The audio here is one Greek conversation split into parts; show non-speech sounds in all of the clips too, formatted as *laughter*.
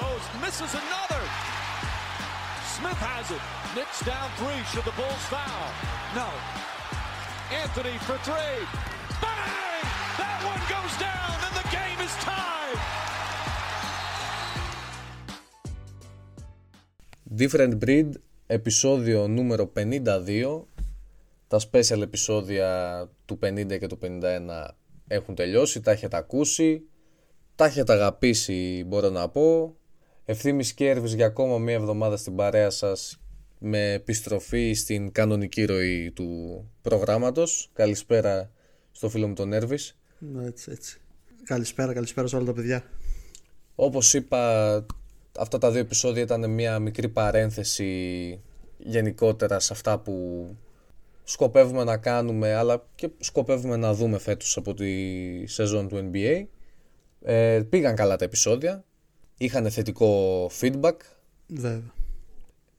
Rose misses another. Smith has it. Knicks down three. Should the Bulls foul? No. Anthony for three. Bang! That one goes down, and the game is tied. Different Breed, επεισόδιο νούμερο 52. Τα special επεισόδια του 50 και του 51 έχουν τελειώσει, τα έχετε ακούσει, τα έχετε αγαπήσει μπορώ να πω. Ευθύμης Κέρβης για ακόμα μία εβδομάδα στην παρέα σας με επιστροφή στην κανονική ροή του προγράμματος. Καλησπέρα στο φίλο μου τον Έρβης. Ναι, έτσι, έτσι. Καλησπέρα, καλησπέρα σε όλα τα παιδιά. Όπως είπα, αυτά τα δύο επεισόδια ήταν μια μικρή παρένθεση γενικότερα σε αυτά που σκοπεύουμε να κάνουμε αλλά και σκοπεύουμε να δούμε φέτος από τη σεζόν του NBA. Ε, πήγαν καλά τα επεισόδια, είχαν θετικό feedback. Βέβαια.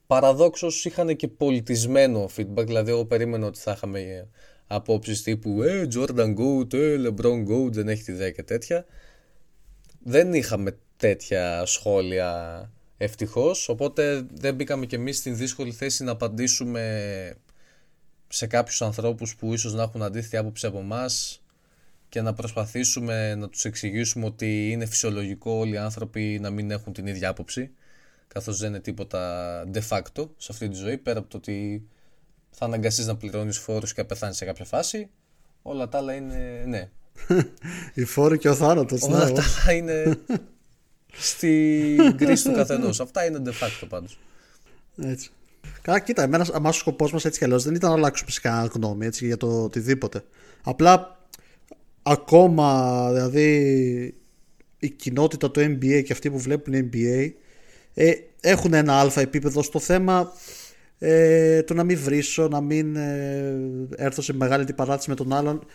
Παραδόξως είχαν και πολιτισμένο feedback, δηλαδή εγώ περίμενα ότι θα είχαμε απόψεις τύπου «Ε, Jordan Goat, ε, LeBron Goat, δεν έχει τη ιδέα και τέτοια». Δεν είχαμε τέτοια σχόλια ευτυχώς, οπότε δεν μπήκαμε κι εμείς στην δύσκολη θέση να απαντήσουμε σε κάποιους ανθρώπους που ίσως να έχουν αντίθετη άποψη από εμάς και να προσπαθήσουμε να τους εξηγήσουμε ότι είναι φυσιολογικό όλοι οι άνθρωποι να μην έχουν την ίδια άποψη καθώς δεν είναι τίποτα de facto σε αυτή τη ζωή πέρα από το ότι θα αναγκαστείς να πληρώνεις φόρους και να πεθάνεις σε κάποια φάση όλα τα άλλα είναι ναι *laughs* Η φόρη και ο θάνατος. όλα ναι, τα άλλα είναι στην *laughs* κρίση του καθενός αυτά είναι de facto πάντως Έτσι. Καλά, κοίτα, εμένα, εμά ο σκοπός μας έτσι κι αλλιώς δεν ήταν να αλλάξουμε φυσικά γνώμη έτσι, για το οτιδήποτε. Απλά ακόμα δηλαδή η κοινότητα του NBA και αυτοί που βλέπουν NBA ε, έχουν ένα αλφα επίπεδο στο θέμα ε, το να μην βρίσω, να μην ε, έρθω σε μεγάλη αντιπαράθεση με τον άλλον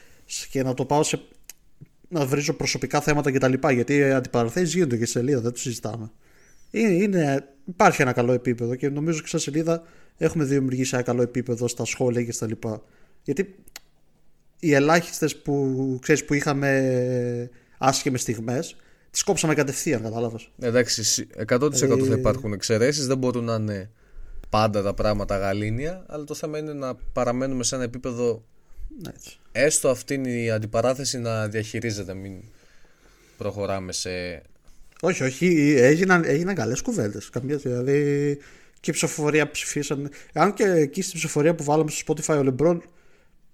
και να το πάω σε να βρίζω προσωπικά θέματα κτλ. Γιατί οι αντιπαραθέσεις γίνονται και σε σελίδα, δεν το συζητάμε. Είναι, είναι, υπάρχει ένα καλό επίπεδο και νομίζω και στα σελίδα έχουμε δημιουργήσει ένα καλό επίπεδο στα σχόλια και στα λοιπά. Γιατί οι ελάχιστες που, ξέρεις, που είχαμε άσχημες στιγμές τις κόψαμε κατευθείαν, κατάλαβες. Εντάξει, 100% θα υπάρχουν εξαιρέσεις, δεν μπορούν να είναι πάντα τα πράγματα γαλήνια, αλλά το θέμα είναι να παραμένουμε σε ένα επίπεδο Ναι, έτσι. έστω αυτήν η αντιπαράθεση να διαχειρίζεται, μην προχωράμε σε... Όχι, όχι, έγιναν, έγιναν καλές κουβέντες. Καμία δηλαδή και η ψηφοφορία ψηφίσαν. Αν και εκεί στην ψηφοφορία που βάλαμε στο Spotify ο Λεμπρόν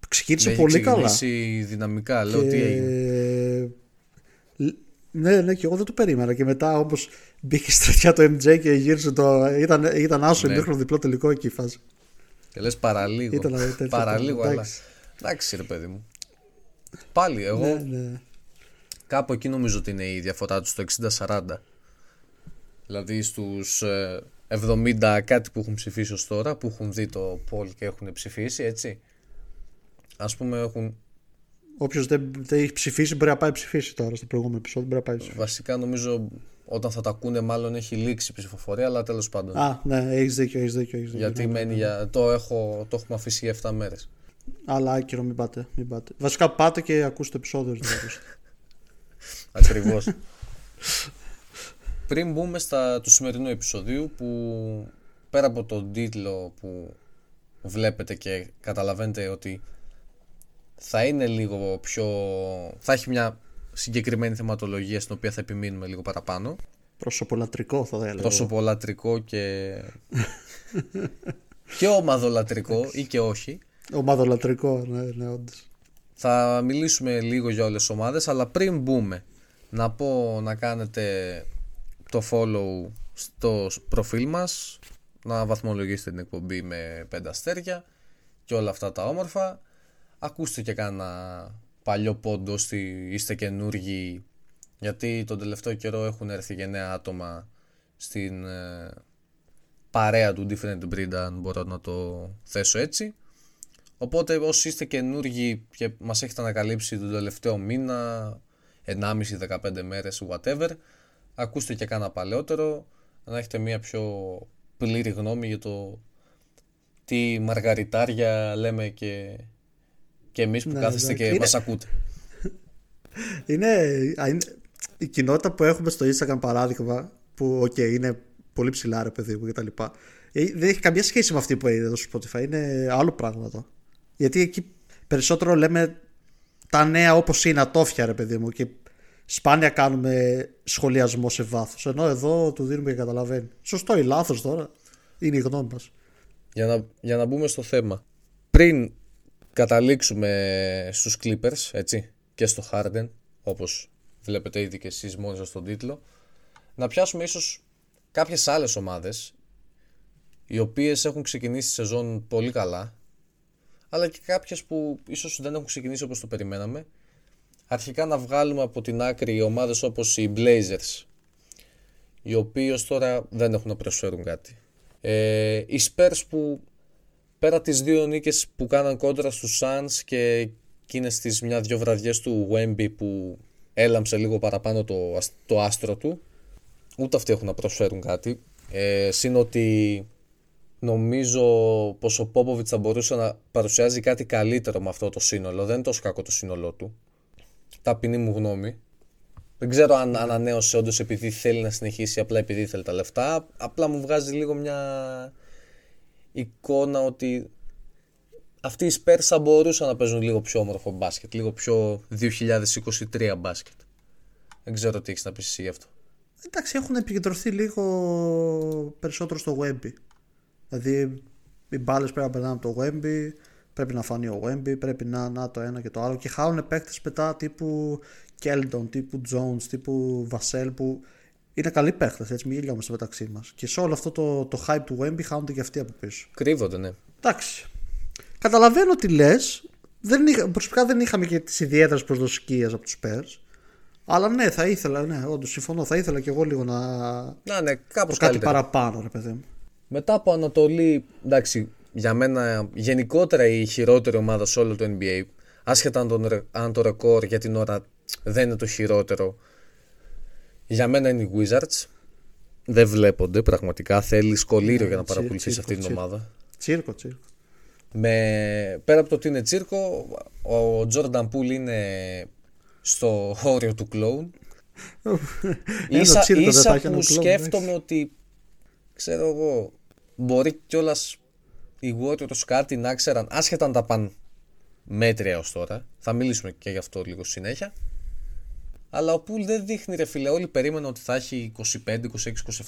ξεκίνησε με έχει πολύ καλά. ξεκινήσει δυναμικά, λέω τι έγινε. Και- Ναι, ναι, και εγώ δεν το περίμενα. Και μετά όμω μπήκε στρατιά το MJ και γύρισε το. Ήταν, ήταν άσο Ναι. μέχρι διπλό τελικό εκεί η φάση. Και λες παραλίγο, Ήταν τέτοιο παραλίγο, πράγμα, αλλά... εντάξει. Εντάξει ρε παιδί μου. Πάλι εγώ Ναι, ναι. Κάπου εκεί νομίζω ότι είναι η διαφορά τους στο 60-40. Δηλαδή στους ε, 70 κάτι που έχουν ψηφίσει ως τώρα, που έχουν δει το poll και έχουν ψηφίσει, έτσι. Ας πούμε έχουν, Όποιος δεν, δεν έχει ψηφίσει μπορεί να πάει ψηφίσει τώρα στο προηγούμενο επεισόδιο. Μπορεί να πάει ψηφίσει. βασικά νομίζω όταν θα τα ακούνε μάλλον έχει λήξει η ψηφοφορία, αλλά τέλος πάντων. Α, ναι, έχεις δίκιο, έχεις δίκιο. Έχεις δίκιο γιατί ναι, μένει για, το, έχω, το έχουμε αφήσει για 7 μέρες. Αλλά άκυρο, μην πάτε, μην πάτε. Βασικά πάτε και ακούστε το επεισόδιο. δεν θα ακούσετε. *laughs* Ακριβώς. Πριν μπούμε στα του σημερινού επεισοδίου που πέρα από τον τίτλο που βλέπετε και καταλαβαίνετε ότι θα είναι λίγο πιο... θα έχει μια συγκεκριμένη θεματολογία στην οποία θα επιμείνουμε λίγο παραπάνω. Προσωπολατρικό θα έλεγα. Προσωπολατρικό και... *laughs* και ομαδολατρικό ή και όχι. Ομαδολατρικό, ναι, ναι, όντως. Θα μιλήσουμε λίγο για όλες τις ομάδες αλλά πριν μπούμε να πω να κάνετε το follow στο προφίλ μας να βαθμολογήσετε την εκπομπή με 5 αστέρια και όλα αυτά τα όμορφα ακούστε και κάνα παλιό πόντο όσοι είστε καινούργοι γιατί τον τελευταίο καιρό έχουν έρθει και νέα άτομα στην ε, παρέα του Different Breed αν μπορώ να το θέσω έτσι. Οπότε όσοι είστε καινούργοι και μας έχετε ανακαλύψει τον τελευταίο μήνα, 1,5-15 μέρες, whatever, ακούστε και κάνα παλαιότερο, να έχετε μια πιο πλήρη γνώμη για το τι μαργαριτάρια λέμε και, και εμείς που Ναι, κάθεστε εντάξει. και Είναι- μας ακούτε. Είναι, α, είναι η κοινότητα που έχουμε στο Instagram παράδειγμα που okay, okay, είναι πολύ ψηλά ρε παιδί μου κτλ. Ε, δεν έχει καμία σχέση με αυτή που είδε εδώ στο Spotify. Είναι άλλο πράγμα εδώ. Γιατί εκεί περισσότερο λέμε τα νέα όπως είναι ατόφια ρε παιδί μου και σπάνια κάνουμε σχολιασμό σε βάθος. Ενώ εδώ του δίνουμε και καταλαβαίνει. Σωστό ή λάθος τώρα. Είναι η γνώμη μας. Για να, για να μπούμε στο θέμα. Πριν καταλήξουμε στους Clippers έτσι, και στο Harden όπως βλέπετε ήδη και εσείς μόνοι σας στον τίτλο να πιάσουμε ίσως κάποιες άλλες ομάδες οι οποίες έχουν ξεκινήσει τη σεζόν πολύ καλά αλλά και κάποιες που ίσως δεν έχουν ξεκινήσει όπως το περιμέναμε. Αρχικά να βγάλουμε από την άκρη ομάδες όπως οι Blazers οι οποίοι τώρα δεν έχουν να προσφέρουν κάτι. Ε, οι Spurs που πέρα τις δύο νίκες που κάναν κόντρα στους Suns και εκείνες τις μια-δυο βραδιές του Wemby που έλαμψε λίγο παραπάνω το, το άστρο του ούτε αυτοί έχουν να προσφέρουν κάτι. Ε, συν ότι νομίζω πως ο Πόποβιτς θα μπορούσε να παρουσιάζει κάτι καλύτερο με αυτό το σύνολο. Δεν είναι τόσο κακό το σύνολό του. Ταπεινή μου γνώμη. Δεν ξέρω αν ανανέωσε όντως επειδή θέλει να συνεχίσει απλά επειδή θέλει τα λεφτά. Απλά μου βγάζει λίγο μια εικόνα ότι αυτοί οι Spurs θα μπορούσαν να παίζουν λίγο πιο όμορφο μπάσκετ, λίγο πιο 2023 μπάσκετ. Δεν ξέρω τι έχεις να πεις εσύ γι' αυτό. Εντάξει, έχουν επικεντρωθεί λίγο περισσότερο στο Wemby. Δηλαδή, οι μπάλες πρέπει να περνάνε από το Wemby, πρέπει να φανεί ο Wemby, πρέπει να, να το ένα και το άλλο. Και χάνουν παίκτες μετά τύπου Keldon, τύπου Jones, τύπου Vassell που είναι καλοί παίχτες, έτσι, μην γελιόμαστε μεταξύ μας. Και σε όλο αυτό το, το hype του Wemby χάνονται και αυτοί από πίσω. Κρύβονται, ναι. Εντάξει. Καταλαβαίνω τι λες. Προσωπικά δεν είχαμε και τις ιδιαίτερες προσδοκίε από τους Spurs. Αλλά ναι, θα ήθελα, ναι, όντως συμφωνώ. Θα ήθελα κι εγώ λίγο να. Να, ναι, κάπως κάτι παραπάνω, ρε παιδί μου. Μετά από Ανατολή, εντάξει, για μένα γενικότερα η χειρότερη ομάδα σε όλο το NBA. Άσχετα αν το, αν το ρεκόρ για την ώρα δεν είναι το χειρότερο για μένα είναι οι Wizards. Δεν βλέπονται πραγματικά. Θέλει κολλήριο για να παρακολουθήσει αυτή την ομάδα. Τσίρκο, τσίρκο. Με, πέρα από το ότι είναι τσίρκο, ο Τζόρνταν Πούλ είναι στο όριο του κλόουν. ίσα ίσα που σκέφτομαι ότι ξέρω εγώ μπορεί κιόλας οι Warriors κάτι να ξέραν άσχετα αν τα πάνε μέτρια ως τώρα θα μιλήσουμε και γι' αυτό λίγο συνέχεια αλλά ο Πουλ δεν δείχνει ρε φίλε. Όλοι περίμεναν ότι θα έχει 25, 26,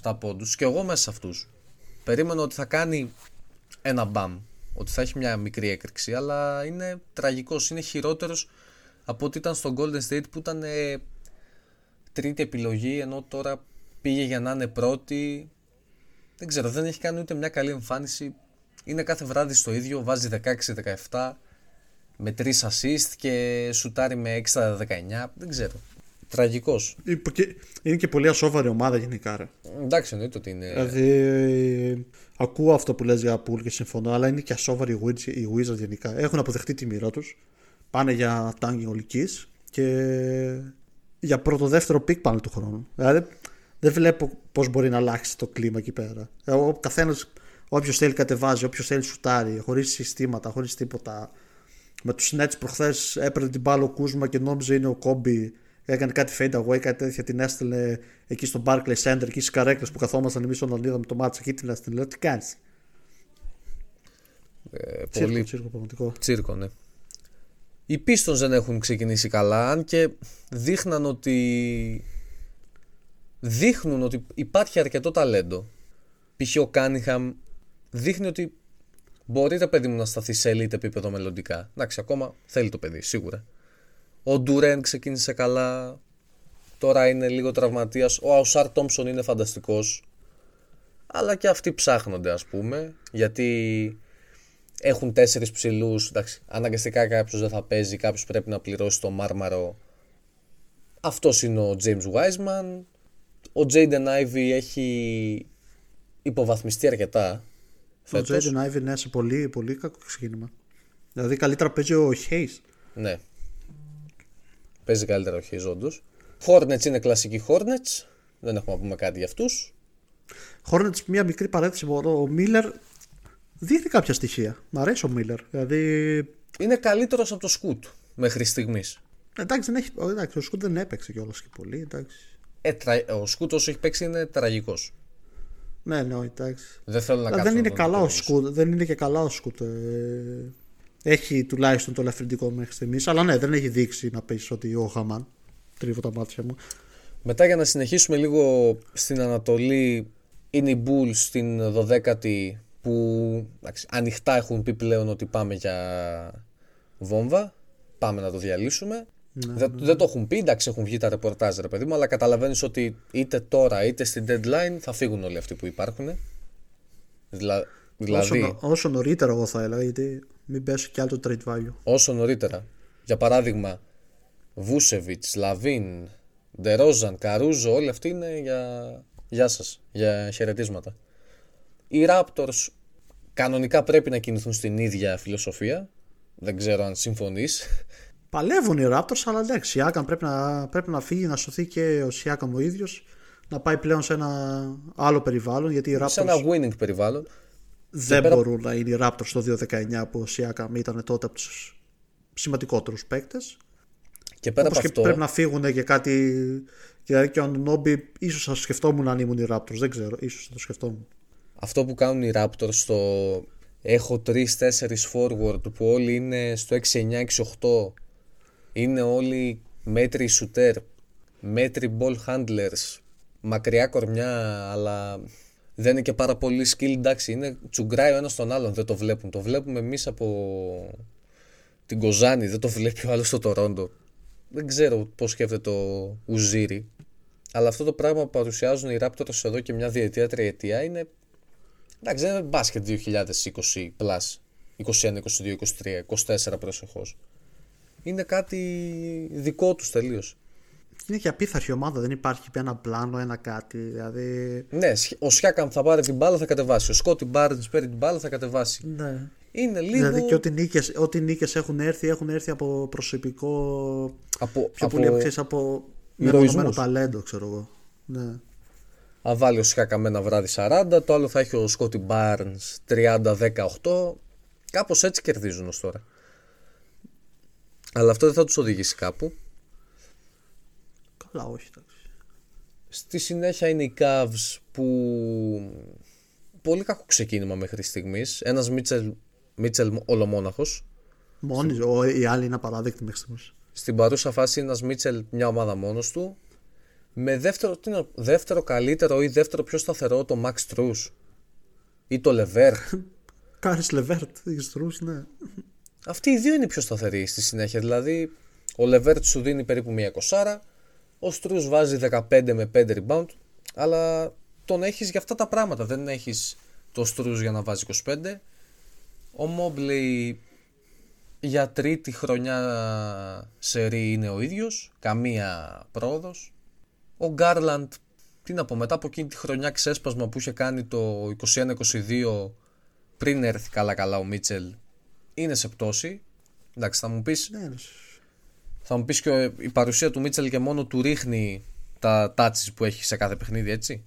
27 πόντους και εγώ μέσα σε αυτούς. Περίμενα ότι θα κάνει ένα μπαμ. Ότι θα έχει μια μικρή έκρηξη. Αλλά είναι τραγικός. Είναι χειρότερος από ότι ήταν στο Golden State που ήταν ε, τρίτη επιλογή ενώ τώρα πήγε για να είναι πρώτη. Δεν ξέρω, δεν έχει κάνει ούτε μια καλή εμφάνιση. Είναι κάθε βράδυ στο ίδιο, βάζει 16-17 με 3 assist και σουτάρει με 6-19. Δεν ξέρω. Τραγικός. Είναι και πολύ ασόβαρη ομάδα γενικά. Ρε. Εντάξει, εννοείται ότι είναι. Δηλαδή, ακούω αυτό που λες για Πουλ και συμφωνώ, αλλά είναι και ασόβαροι οι Wizards γενικά. Έχουν αποδεχτεί τη μοίρα τους. Πάνε για tanking ολικής και για πρώτο-δεύτερο pick πάνε του χρόνου. Δηλαδή, δεν βλέπω πώς μπορεί να αλλάξει το κλίμα εκεί πέρα. Ο καθένας, όποιος θέλει κατεβάζει, όποιος θέλει σουτάρει, χωρίς συστήματα, χωρίς τίποτα. Με τους Nets προχθές έπαιρνε την μπάλα ο Κούσμα και νόμιζε είναι ο Κόμπι έκανε κάτι fade away, κάτι τέτοια, την έστειλε εκεί στο Barclays Center, εκεί στις καρέκλες που καθόμασταν εμείς όταν είδαμε το ματς, εκεί την έστειλε. Λέω, τι κάνεις; Ε, πολύ τσίρκο, πραγματικό. Τσίρκο, ναι. Οι Pistons δεν έχουν ξεκινήσει καλά, αν και δείχναν ότι δείχνουν ότι υπάρχει αρκετό ταλέντο. Π.χ. ο Κάνιχαμ δείχνει ότι μπορεί το παιδί μου να σταθεί σε elite επίπεδο μελλοντικά. Εντάξει, ακόμα θέλει το παιδί, σίγουρα. Ο Ντουρέν ξεκίνησε καλά. Τώρα είναι λίγο τραυματίας. Ο Αουσάρ Τόμψον είναι φανταστικός. Αλλά και αυτοί ψάχνονται ας πούμε. Γιατί έχουν τέσσερις ψηλούς. Εντάξει, αναγκαστικά κάποιος δεν θα παίζει. Κάποιος πρέπει να πληρώσει το μάρμαρο. Αυτός είναι ο James Wiseman. Ο Jaden Ivy έχει υποβαθμιστεί αρκετά. Ο Jaden Ivy είναι σε πολύ, πολύ κακό ξεκίνημα. Δηλαδή καλύτερα παίζει ο Hayes. Ναι, Παίζει καλύτερα ο Hayes όντω. Hornets είναι κλασική Hornets. Δεν έχουμε να πούμε κάτι για αυτούς. Hornets, μια μικρή παρένθεση. Ο Μίλλερ δείχνει κάποια στοιχεία. Μ' αρέσει ο Μίλλερ. Δηλαδή... Είναι καλύτερος από το Σκουτ μέχρι στιγμής. Εντάξει, δεν έχει, εντάξει, ο Σκουτ δεν έπαιξε κιόλας και πολύ. Εντάξει. Ε, τρα... Ο Σκούτ όσο έχει παίξει είναι τραγικός. Ναι, ναι, εντάξει. Δεν θέλω να Αλλά κάτσω δεν είναι να τον καλά ο υπολογίσω. Σκούτ. Δεν είναι και καλά ο Σκούτ. Ε, έχει τουλάχιστον το ελαφρυντικό μέχρι στιγμής. Αλλά ναι, δεν έχει δείξει να πεις ότι ο Χαμάν. Τρίβω τα μάτια μου. Μετά για να συνεχίσουμε λίγο στην Ανατολή είναι οι Bulls στην 12η που εντάξει, ανοιχτά έχουν πει πλέον ότι πάμε για βόμβα. Πάμε να το διαλύσουμε. δεν, δεν το έχουν πει, εντάξει έχουν βγει τα ρεπορτάζ ρε παιδί μου, αλλά καταλαβαίνεις ότι είτε τώρα είτε στην deadline θα φύγουν όλοι αυτοί που υπάρχουν. Δηλα, δηλαδή Όσο, όσο νωρίτερα, εγώ θα έλεγα, γιατί μην πέσει κι άλλο το trade value. όσο νωρίτερα. Για παράδειγμα, Βούσεβιτ, Λαβίν, Ντερόζαν, Καρούζο, όλοι αυτοί είναι για γεια σας, για χαιρετίσματα. Οι Raptors κανονικά πρέπει να κινηθούν στην ίδια φιλοσοφία. Δεν ξέρω αν συμφωνείς. Παλεύουν οι Raptors, αλλά εντάξει, η Siakam πρέπει να, πρέπει να φύγει, να σωθεί και ο Siakam ο ίδιος, να πάει πλέον σε ένα άλλο περιβάλλον, γιατί οι Raptors Σε ένα winning περιβάλλον. Δεν πέρα- μπορούν να είναι οι Raptors το 2019 που ο Siakam ήταν τότε από τους σημαντικότερους παίκτες. Και πέρα Όπως από και αυτό, πρέπει να φύγουν και κάτι. Δηλαδή και ο Νόμπι, ίσως θα σκεφτόμουν αν ήμουν οι Raptors, δεν ξέρω, ίσως θα το σκεφτόμουν. αυτό που κάνουν οι Raptors στο έχω 3-4 forward που όλοι είναι στο 6-9-6-8 είναι όλοι μέτροι shooter, μέτροι ball handlers, μακριά κορμιά αλλά δεν είναι και πάρα πολύ skill εντάξει είναι τσουγκράει ο ένας τον άλλον δεν το βλέπουν το βλέπουμε εμείς από την Κοζάνη δεν το βλέπει ο άλλος στο Τορόντο δεν ξέρω πώς σκέφτεται το Ουζίρι αλλά αυτό το πράγμα που παρουσιάζουν οι Raptors εδώ και μια διετία, τριετία είναι Εντάξει, δεν είναι μπάσκετ 2020 plus 21, 22, 23, 24 προσεχώς. Είναι κάτι δικό τους τελείως. Είναι και απίθαρχη ομάδα, δεν υπάρχει ένα πλάνο, ένα κάτι. Δηλαδή. Ναι, σχ- ο Σιάκαμ θα πάρει την μπάλα, θα κατεβάσει. Ο Σκότι Μπάρντς παίρνει την μπάλα, θα κατεβάσει. Ναι. Είναι λίγο Δηλαδή και ό,τι νίκες, ό,τι νίκες έχουν έρθει, έχουν έρθει από προσωπικό. από, Πιο από... πολύ από, ξέρεις, από ηρωισμούς. μεμονωμένο ταλέντο, ξέρω εγώ. Ναι. Αν βάλει ο Σιάκαμ ένα βράδυ 40, το άλλο θα έχει ο Σκότι Μπάρντς 30-18. Κάπως έτσι κερδίζουν ως τώρα. Αλλά αυτό δεν θα τους οδηγήσει κάπου. Καλά, όχι. Εντάξει. Στη συνέχεια είναι οι Cavs που πολύ κακό ξεκίνημα μέχρι στιγμής. Ένας Μίτσελ, Μίτσελ ολομόναχος. Μόνοι, ο, οι άλλοι είναι απαράδεκτοι μέχρι στιγμής. Στην παρούσα φάση ένας Μίτσελ μια ομάδα μόνος του. Με δεύτερο, τι να- δεύτερο καλύτερο ή δεύτερο πιο σταθερό το Max Truss ή το Levert. *laughs* Κάρις Λεβέρτ, Ιστρούς, ναι. Αυτοί οι δύο είναι οι πιο σταθεροί στη συνέχεια. Δηλαδή, ο Levert σου δίνει περίπου μία κοσάρα, ο Στρούς βάζει 15 με 5 rebound, αλλά τον έχεις για αυτά τα πράγματα. Δεν έχεις το Στρούς για να βάζει 25. Ο Mobley για τρίτη χρονιά σερή είναι ο ίδιος, καμία πρόοδος. Ο Garland, τι να πω, μετά από εκείνη τη χρονιά ξέσπασμα που είχε κάνει το 21-22 πριν έρθει καλά καλά ο Μίτσελ, είναι σε πτώση. Εντάξει, θα μου πεις, ναι. Θα μου πεις και ο- η παρουσία του Μίτσελ και μόνο του ρίχνει τα τάτσις που έχει σε κάθε παιχνίδι, έτσι;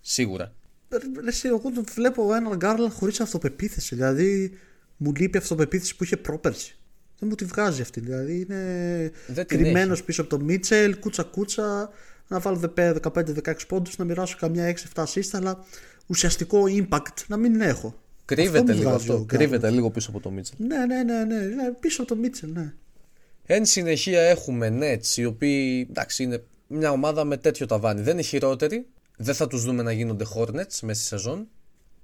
Σίγουρα. Ρε, εσύ, εγώ τον βλέπω έναν Γκάρλαν χωρίς αυτοπεποίθηση. Δηλαδή, μου λείπει η αυτοπεποίθηση που είχε πρόπερση. Δεν μου τη βγάζει αυτή. Δηλαδή, είναι Δεν την κρυμμένος έχει. πίσω από το Μίτσελ, κούτσα κούτσα. Να βάλω 15-16 πόντους, να μοιράσω καμιά 6-7 assist, αλλά ουσιαστικό impact να μην έχω. Κρύβεται μου λίγο βγάζει ο αυτό. Garland. Κρύβεται λίγο πίσω από το Μίτσελ. Ναι, ναι, ναι, ναι, ναι, πίσω από το Μίτσελ, ναι. Εν συνεχεία έχουμε Nets, οι οποίοι εντάξει είναι μια ομάδα με τέτοιο ταβάνι. Δεν είναι χειρότεροι. Δεν θα τους δούμε να γίνονται Hornets μέσα στη σεζόν.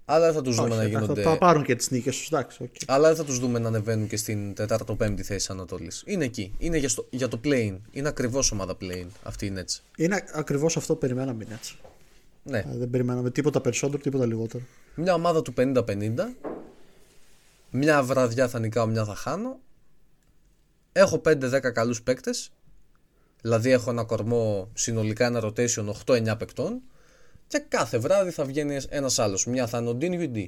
Αλλά δεν θα τους δούμε να Όχι, θα, γίνονται. θα πάρουν και τις νίκες τους, εντάξει. Οκ. Αλλά δεν θα τους δούμε να ανεβαίνουν και στην 4η-5η θέση της Ανατολής. Είναι εκεί. Είναι για, στο... για το play-in. Είναι ακριβώς ομάδα play-in αυτή η Nets. Είναι ακριβώς αυτό που περιμέναμε είναι έτσι. Ναι. Ε, Δεν περιμέναμε τίποτα περισσότερο, τίποτα λιγότερο. Μια ομάδα του 50-50. Μια βραδιά θα νικάω, μια θα χάνω. Έχω 5-10 καλούς παίκτες. Δηλαδή έχω ένα κορμό συνολικά ένα rotation 8-9 παικτών. Και κάθε βράδυ θα βγαίνει ένας άλλος. Μια θα είναι ο Dinwiddie.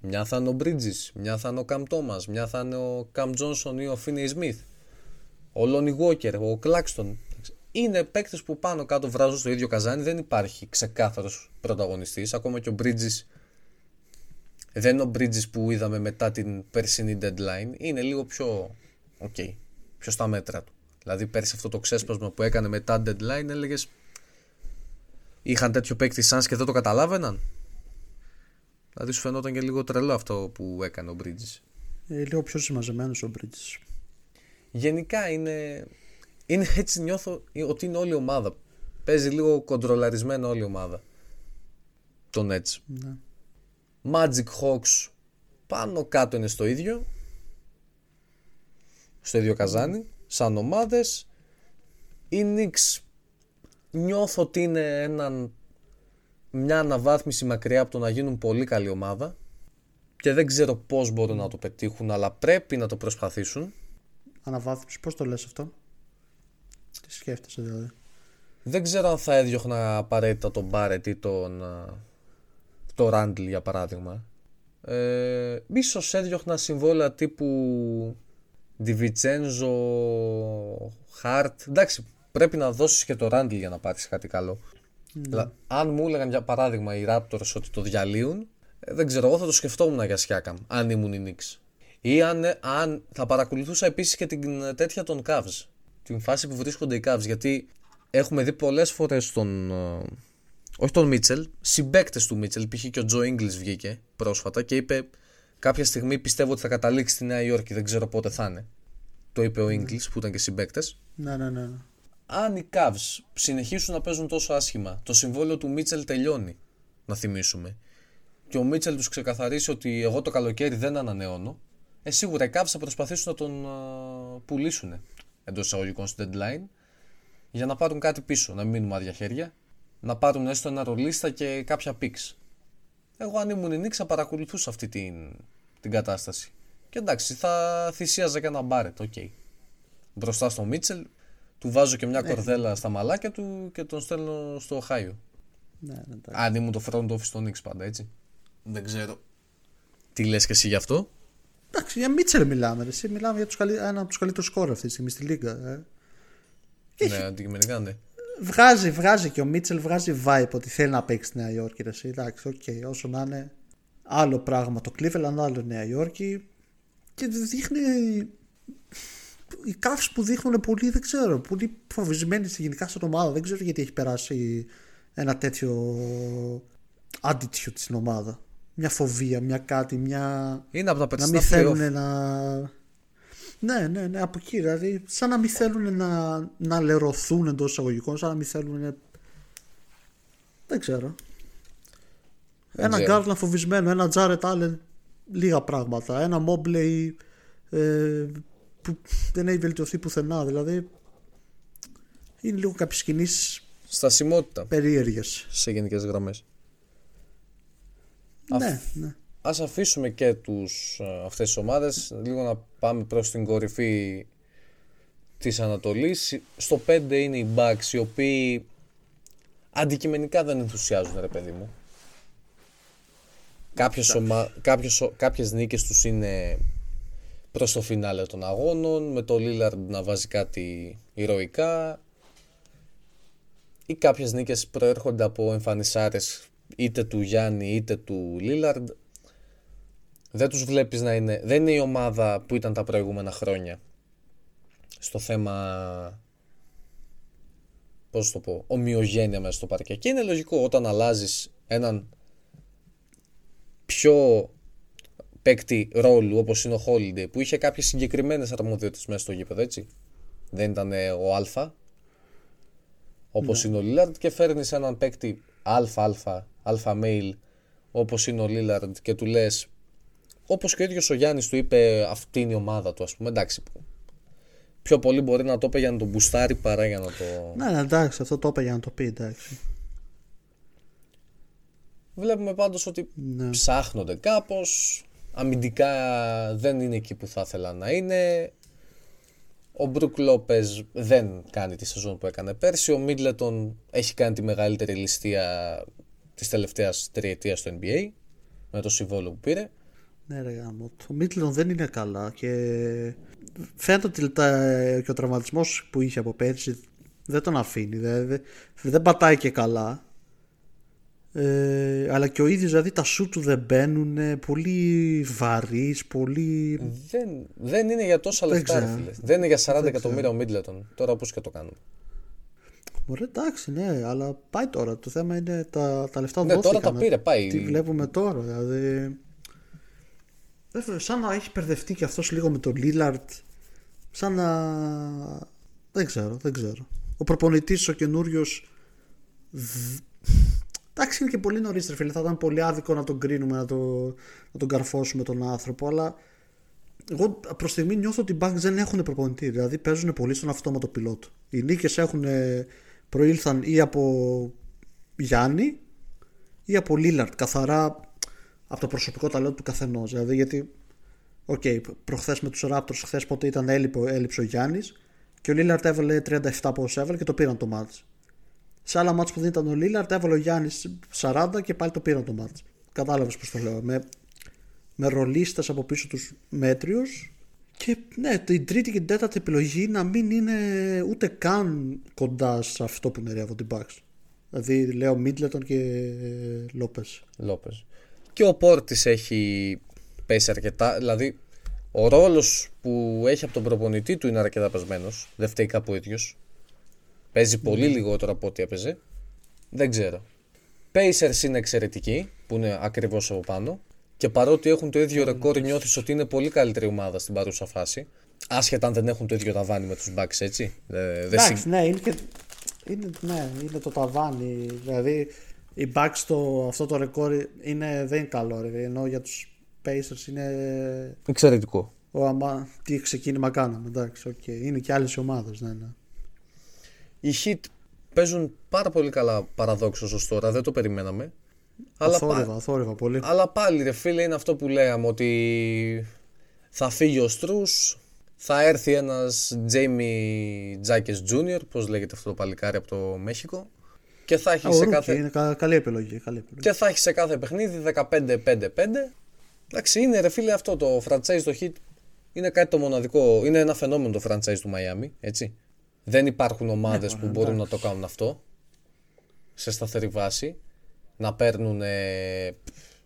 Μια θα είναι ο Bridges. Μια θα είναι ο Cam Thomas. Μια θα είναι ο Cam Johnson ή ο Finney-Smith. Ο Lonnie Walker, ο Claxton. Είναι παίκτες που πάνω κάτω βράζουν στο ίδιο καζάνι. Δεν υπάρχει ξεκάθαρος πρωταγωνιστής. Ακόμα και ο Bridges δεν είναι ο Bridges που είδαμε μετά την περσινή deadline. Είναι λίγο πιο. Οκ. Πιο στα μέτρα του. Δηλαδή πέρσι αυτό το ξέσπασμα που έκανε μετά deadline έλεγες. Είχαν τέτοιο παίκτη σαν και δεν το καταλάβαιναν. Δηλαδή σου φαινόταν και λίγο τρελό αυτό που έκανε ο Bridges. Ε, λίγο πιο συμμαζεμένος ο Bridges. Γενικά είναι, είναι έτσι νιώθω ότι είναι όλη η ομάδα. Παίζει λίγο κοντρολαρισμένο όλη η ομάδα. Το Nets. Ναι. Magic Hawks πάνω κάτω είναι στο ίδιο. Στο ίδιο καζάνι. Σαν ομάδες. Οι Knicks νιώθω ότι είναι έναν, μια αναβάθμιση μακριά από το να γίνουν πολύ καλή ομάδα. Και δεν ξέρω πώς μπορούν να το πετύχουν, αλλά πρέπει να το προσπαθήσουν. Αναβάθμιση, πώς το λες αυτό; Τι σκέφτεσαι δηλαδή; Δεν ξέρω αν θα έδιωχνα απαραίτητα τον Μπάρετ ή τον το Ράντλ για παράδειγμα. Ε, ίσως έδιωχνα συμβόλαια τύπου Διβιτσένζο, Χαρτ. Εντάξει, πρέπει να δώσεις και το Ράντλ για να πάρεις κάτι καλό. Ναι. αν μου έλεγαν για παράδειγμα οι Raptors ότι το διαλύουν, ε, δεν ξέρω, εγώ θα το σκεφτόμουν για Σιάκαμ, αν ήμουν η Knicks. Ή αν, ε, αν θα παρακολουθούσα επίσης και την ε, τέτοια των Cavs. Την φάση που βρίσκονται οι Cavs, γιατί έχουμε δει πολλές φορές τον, όχι τον Μίτσελ, συμπαίκτες του Μίτσελ. Π.χ. και ο Τζο Ίγκλι βγήκε πρόσφατα και είπε κάποια στιγμή πιστεύω ότι θα καταλήξει στη Νέα Υόρκη, δεν ξέρω πότε θα είναι. Το είπε ο Ίγκλι που ήταν και συμπαίκτες. Ναι, ναι, ναι. Αν οι Cavs συνεχίσουν να παίζουν τόσο άσχημα, το συμβόλαιο του Μίτσελ τελειώνει, να θυμίσουμε. Και ο Μίτσελ τους ξεκαθαρίσει ότι εγώ το καλοκαίρι δεν ανανεώνω, ε, σίγουρα οι Cavs θα προσπαθήσουν να τον uh, πουλήσουν εντός εισαγωγικών στο deadline για να πάρουν κάτι πίσω, να μην μείνουμε άδεια χέρια να πάρουν έστω ένα ρολίστα και κάποια πίξ. Εγώ αν ήμουν η Νίξ θα παρακολουθούσα αυτή την, την κατάσταση. Και εντάξει, θα θυσίαζα και ένα Barrett, okay. Okay. Μπροστά στο Mitchell, του βάζω και μια ναι. κορδέλα στα μαλάκια του και τον στέλνω στο Οχάιο. Ναι, ναι, αν ήμουν το front office στο Νίξ πάντα, έτσι. Δεν ξέρω. Τι λες και εσύ γι' αυτό; Εντάξει, για Mitchell μιλάμε. Εσύ μιλάμε για τους καλύ... ένα από τους καλύτερους scorer αυτή τη στιγμή στη λίγκα. Ε. Ναι, αντικειμενικά ναι βγάζει, βγάζει και ο Mitchell βγάζει vibe ότι θέλει να παίξει στη Νέα Υόρκη. Ρε, εντάξει, okay, okay, όσο να είναι άλλο πράγμα το Cleveland, άλλο Νέα Υόρκη. Και δείχνει. Οι Cavs που δείχνουν πολύ, δεν ξέρω, πολύ φοβισμένοι γενικά στην ομάδα. Δεν ξέρω γιατί έχει περάσει ένα τέτοιο attitude στην ομάδα. Μια φοβία, μια κάτι, μια. Είναι από τα Να μην θέλουν να. Ναι, ναι, ναι, από εκεί. Δηλαδή, σαν να μην θέλουν να, να λερωθούν εντός εισαγωγικών, σαν να μην θέλουν. Δεν ξέρω. Ένα Γκάρλαν φοβισμένο, ένα Τζάρετ Άλεν λίγα πράγματα. Ένα Μόμπλεϊ ε, που δεν έχει βελτιωθεί πουθενά. Δηλαδή, είναι λίγο κάποιες κινήσεις. Στασιμότητα. Περίεργες. Σε γενικές γραμμές. Ναι, ναι ας αφήσουμε και τους, ε, αυτές τις ομάδες λίγο να πάμε προς την κορυφή της Ανατολής στο 5 είναι οι Bucks οι οποίοι αντικειμενικά δεν ενθουσιάζουν ρε παιδί μου κάποιες, ομα... κάποιες, κάποιες νίκες τους είναι προς το φινάλε των αγώνων με το Lillard να βάζει κάτι ηρωικά. Ή κάποιες νίκες προέρχονται από εμφανισάρες είτε του Γιάννη είτε του Λίλαρντ δεν τους βλέπεις να είναι, δεν είναι η ομάδα που ήταν τα προηγούμενα χρόνια. Στο θέμα πώς το πω, ομοιογένεια μέσα στο παρκέ. Και είναι λογικό όταν αλλάζεις έναν πιο παίκτη ρόλου όπως είναι ο Holiday που είχε κάποιες συγκεκριμένες αρμοδιότητες μέσα στο γήπεδο έτσι δεν ήταν ο Α όπως ναι. είναι ο Lillard και φέρνεις έναν παίκτη αλφα αλφα mail όπως είναι ο Lillard και του λες Όπως και ο ίδιος ο Γιάννης του είπε, αυτή είναι η ομάδα του, ας πούμε. Εντάξει. Πιο πολύ μπορεί να το είπε για να τον μπουστάρει παρά για να το. Ναι, ναι, εντάξει, αυτό το είπε για να το πει, εντάξει. Βλέπουμε πάντως ότι ναι. ψάχνονται κάπως. Αμυντικά δεν είναι εκεί που θα ήθελα να είναι. Ο Μπρουκ Λόπε δεν κάνει τη σεζόν που έκανε πέρσι. Ο Μίτλετον έχει κάνει τη μεγαλύτερη ληστεία της τελευταίας τριετίας στο NBA με το συμβόλο που πήρε. Ναι, ρε γάμο. Το Μίτλον δεν είναι καλά και φαίνεται ότι και ο τραυματισμός που είχε από πέρσι δεν τον αφήνει. Δεν, δεν, πατάει και καλά. Ε, αλλά και ο ίδιος δηλαδή τα σου του δεν μπαίνουν πολύ βαρύς, πολύ... Δεν, δεν είναι για τόσα Δεν λεφτά, ρε ξέρω. φίλε. Δεν είναι για 40 Δεν εκατομμύρια ο Μίτλετον. Τώρα πώς και το κάνουμε. Ωραία, εντάξει, ναι, αλλά πάει τώρα. Το θέμα είναι τα, τα λεφτά Ναι, τώρα δόθηκαν. τα πήρε, πάει. Τι βλέπουμε τώρα, δηλαδή. Βέβαια, σαν να έχει μπερδευτεί και αυτός λίγο με τον Λίλαρτ. Σαν να. Δεν ξέρω, δεν ξέρω. Ο προπονητής ο καινούριος. Εντάξει, είναι και πολύ νωρίς, ρε φίλε. Θα ήταν πολύ άδικο να τον κρίνουμε, να, το, να τον καρφώσουμε τον άνθρωπο, αλλά εγώ προς στιγμή νιώθω ότι οι Bucks δεν έχουν προπονητή. Δηλαδή παίζουν πολύ στον αυτόματο πιλότο. Οι νίκες έχουν προήλθαν ή από Γιάννη ή από Λίλαρτ. Καθαρά από το προσωπικό ταλέντο του καθενός. Δηλαδή γιατί, okay, okay, προχθές με τους Raptors, χθες πότε ήταν έλειπο, έλειψε ο Γιάννης και ο Λίλαρτ έβαλε 37 πόσο έβαλε και το πήραν το ματς. Σε άλλα ματς που δεν ήταν ο Λίλαρτ έβαλε ο Γιάννης 40 και πάλι το πήραν το ματς. Κατάλαβες πώς το λέω. Με, με ρολίστες από πίσω τους μέτριους και ναι, την τρίτη και την τέταρτη επιλογή να μην είναι ούτε καν κοντά σε αυτό που είναι από την Bucks. Δηλαδή λέω Μίτλετον και Λόπες. Λόπες. Και ο Πόρτης έχει πέσει αρκετά. Δηλαδή, ο ρόλος που έχει από τον προπονητή του είναι αρκετά πεσμένος. Δεν φταίει κάπου ο ίδιος. Παίζει πολύ λιγότερο από ό,τι έπαιζε. Δεν ξέρω. Pacers είναι εξαιρετικοί, που είναι ακριβώς από πάνω. Και παρότι έχουν το ίδιο ρεκόρ, νιώθεις ότι είναι πολύ καλύτερη ομάδα στην παρούσα φάση. Άσχετα αν δεν έχουν το ίδιο ταβάνι με τους Bucks, έτσι. Δεν δεν Εντάξει, συ- ναι, είναι, και, είναι, ναι, είναι το ταβάνι. Δηλαδή οι Bucks το, αυτό το ρεκόρ είναι, δεν είναι καλό. Ρε, ενώ για τους Pacers είναι Εξαιρετικό. ο, αμα, τι ξεκίνημα κάναμε. Εντάξει, οκ. Είναι και άλλες ομάδες. Ναι, ναι. Οι Heat παίζουν πάρα πολύ καλά παραδόξως ως τώρα, δεν το περιμέναμε. Αλλά, πα- Αθόρυβα, αθόρυβα πολύ. αλλά πάλι ρε φίλε είναι αυτό που λέγαμε ότι θα φύγει ο Στρούς, θα έρθει ένας Jamie Jackes Jr. Πώς λέγεται αυτό το παλικάρι από το Μέχικο και θα έχει, Α, ο σε Ρούκι κάθε, είναι κα, καλή επιλογή. Καλή επιλογή. και θα έχει σε κάθε παιχνίδι 15-5-5. Εντάξει είναι ρε φίλε αυτό το franchise το Heat είναι κάτι το μοναδικό, είναι ένα φαινόμενο το franchise του Miami, έτσι. Δεν υπάρχουν ομάδες Ναι, που μπορούν να το κάνουν αυτό σε σταθερή βάση. Να παίρνουν ε,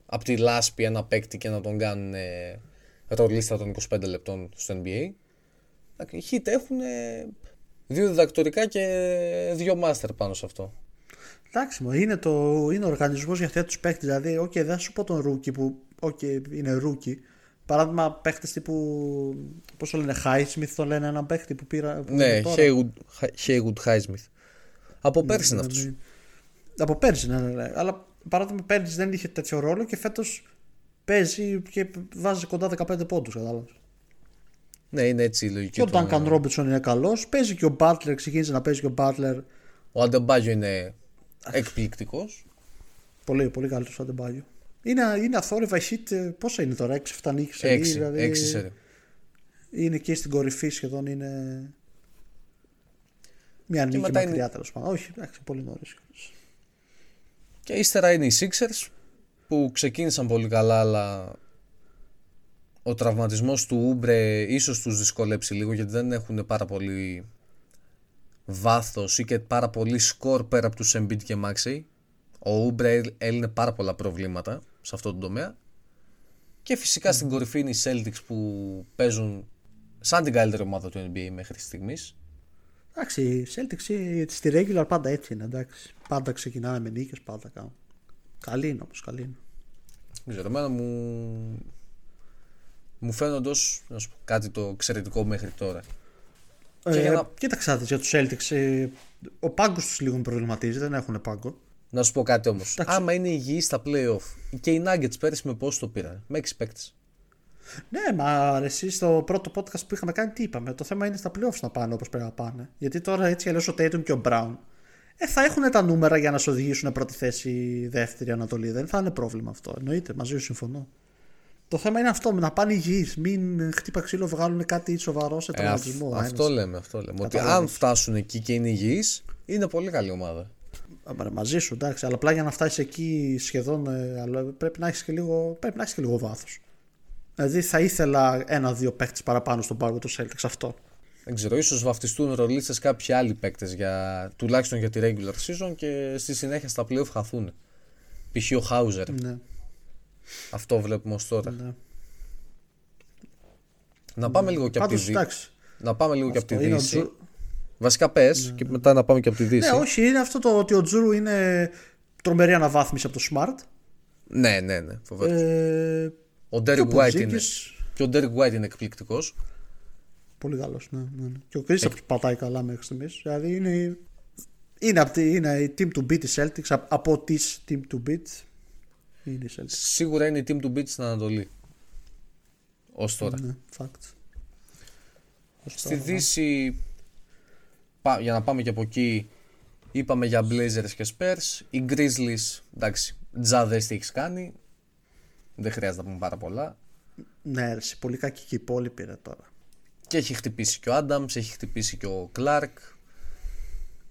από τη λάσπη ένα παίκτη και να τον κάνουν ε, ρολίστα των 25 λεπτών στο NBA. Εντάξει, Οι Heat έχουν ε, δύο διδακτορικά και δύο master πάνω σε αυτό. Εντάξει, μα είναι, το, είναι ο οργανισμός για αυτούς τους παίχτες. Δηλαδή, οκ, δεν θα σου πω τον rookie που οκ, είναι rookie. Παράδειγμα, παίχτες τύπου. Πώς το λένε, Highsmith το λένε έναν παίχτη που πήρα. Που Ναι, είναι τώρα. Haywood, Haywood Highsmith. Από πέρσι είναι Ναι, αυτός. ναι. Από πέρσι, ναι, ναι, ναι. Αλλά παράδειγμα, πέρσι δεν είχε τέτοιο ρόλο και φέτος παίζει και βάζει κοντά 15 πόντους, κατάλαβες. Ναι, είναι έτσι η λογική Και ο του. Duncan Robinson είναι καλός. Παίζει και ο Butler, ξεκίνησε να παίζει και ο Butler. Ο Αντεμπάγιο είναι εκπληκτικός. Πολύ, πολύ καλύτερος ο Αντεμπάγιο. Είναι, είναι αθόρυβα η hit, ε, πόσα είναι τώρα, 6-7 νίκες. σε Έξι, δηλαδή, έξι σερί. Είναι εκεί στην κορυφή σχεδόν, είναι μια νίκη μετά μακριά είναι- τέλος πάντων. Όχι, εντάξει, πολύ νωρίς. Και ύστερα είναι οι Sixers που ξεκίνησαν πολύ καλά αλλά ο τραυματισμός του Ούμπρε ίσως τους δυσκολέψει λίγο γιατί δεν έχουν πάρα πολύ βάθος ή και πάρα πολύ σκορ πέρα από τους Embiid και Maxey. Ο Ούμπρε έλυνε πάρα πολλά προβλήματα σε αυτό το τομέα. Και φυσικά στην κορυφή είναι οι Celtics που παίζουν σαν την καλύτερη ομάδα του NBA μέχρι στιγμής. Εντάξει, η Celtics ε, στη regular πάντα έτσι είναι, εντάξει. Πάντα ξεκινάνε με νίκες, πάντα κάνουν. Καλή είναι όμως, καλή είναι. Δεν ξέρω, εμένα μου, μου φαίνονται ως να σου πω, κάτι το εξαιρετικό μέχρι τώρα. Και Ε, για να- Κοίταξε άδεις, για τους Celtics, ε, ο πάγκος τους λίγο με προβληματίζει, δεν έχουν πάγκο. Να σου πω κάτι όμως. Άμα είναι υγιής στα playoff και οι Nuggets πέρυσι με πόσο το πήραν. Με 6 παίκτες. Ναι, μα εσύ στο πρώτο podcast που είχαμε κάνει τι είπαμε. Το θέμα είναι στα playoffs να πάνε όπως πρέπει να πάνε. Γιατί τώρα έτσι αλλιώς ο Tatum και ο Brown ε, θα έχουν τα νούμερα για να σε οδηγήσουν πρώτη θέση δεύτερη Ανατολή. Δεν θα είναι πρόβλημα αυτό. Εννοείται, μαζί σου συμφωνώ. Το θέμα είναι αυτό, να πάνε υγιείς. Μην χτύπα ξύλο, βγάλουν κάτι σοβαρό σε Ε, τραυματισμό. αυτό ένας. λέμε. Αυτό λέμε. Ότι Κατάλαβες. αν φτάσουν εκεί και είναι υγιείς, είναι πολύ καλή ομάδα. Α, ρε, μαζί σου, εντάξει, αλλά απλά για να φτάσεις εκεί σχεδόν ε, αλλά πρέπει να έχεις και λίγο, πρέπει να έχεις και λίγο βάθος. Δηλαδή θα ήθελα ένα-δύο παίχτε παραπάνω στον πάγκο του Celtics αυτό. Δεν ξέρω, ίσως βαφτιστούν ρολίστε κάποιοι άλλοι παίκτες για, τουλάχιστον για τη regular season και στη συνέχεια στα playoff χαθούν. Π.χ. ο Χάουζερ. Ναι. Αυτό βλέπουμε ως τώρα. ναι. Να πάμε λίγο και από τη Πάντως, Δύση. εντάξει. Να πάμε λίγο και από τη Αυτό είναι ο Δύση. Τζου- Βασικά πες και μετά να πάμε και από τη Δύση. Ναι, όχι, είναι αυτό το ότι ο Τζούρου είναι τρομερή αναβάθμιση από το Smart. Ναι, ναι, ναι. φοβερός. Ε, ο και Derek ο White είναι. Porzingis, Και ο Derek White είναι εκπληκτικός. Πολύ καλός. Ναι, ναι, ναι. Και ο Κρίστα πατάει καλά μέχρι στιγμής. Δηλαδή είναι, είναι, από τη- είναι η team to beat της Celtics. απ- Από τη team to beat είναι η Celtics. Σίγουρα είναι η team to beat στην Ανατολή. Ως τώρα. Ναι, fact. Στη Δύση, πα- για να πάμε και από εκεί, είπαμε για Blazers και Spurs. Οι Grizzlies, εντάξει, τζάδες τι έχεις κάνει. Δεν χρειάζεται να πούμε πάρα πολλά. Ναι, ρε, πολύ κακή και η υπόλοιπη ρε τώρα. Και έχει χτυπήσει και ο Adams, έχει χτυπήσει και ο Clark.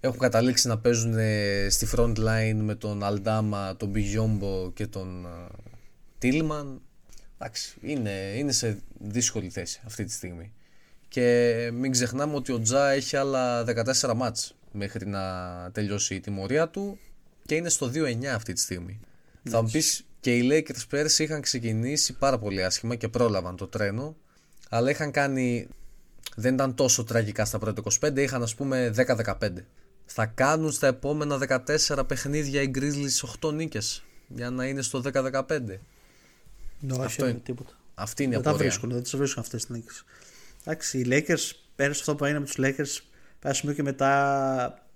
Έχουν καταλήξει να παίζουν ε, στη front line με τον Aldama, τον Bijombo και τον Tillman. Εντάξει, είναι, είναι σε δύσκολη θέση αυτή τη στιγμή. Και μην ξεχνάμε ότι ο Τζα έχει άλλα 14 μάτς μέχρι να τελειώσει η τιμωρία του και είναι στο 2-9 αυτή τη στιγμή. Θα μου πεις και οι Lakers πέρσι είχαν ξεκινήσει πάρα πολύ άσχημα και πρόλαβαν το τρένο αλλά είχαν κάνει δεν ήταν τόσο τραγικά στα πρώτα 25 είχαν ας πούμε 10-15 θα κάνουν στα επόμενα 14 παιχνίδια οι Grizzlies 8 νίκες για να είναι στο 10-15 Ναι, όχι, Αυτό δεν είναι. τίποτα. αυτή είναι η Δεν τα απορία βρίσκουν, δεν τις βρίσκουν αυτές τις νίκες. Εντάξει, οι Lakers πέρασε αυτό που έγινε με τους Lakers. Πάει σημείο και μετά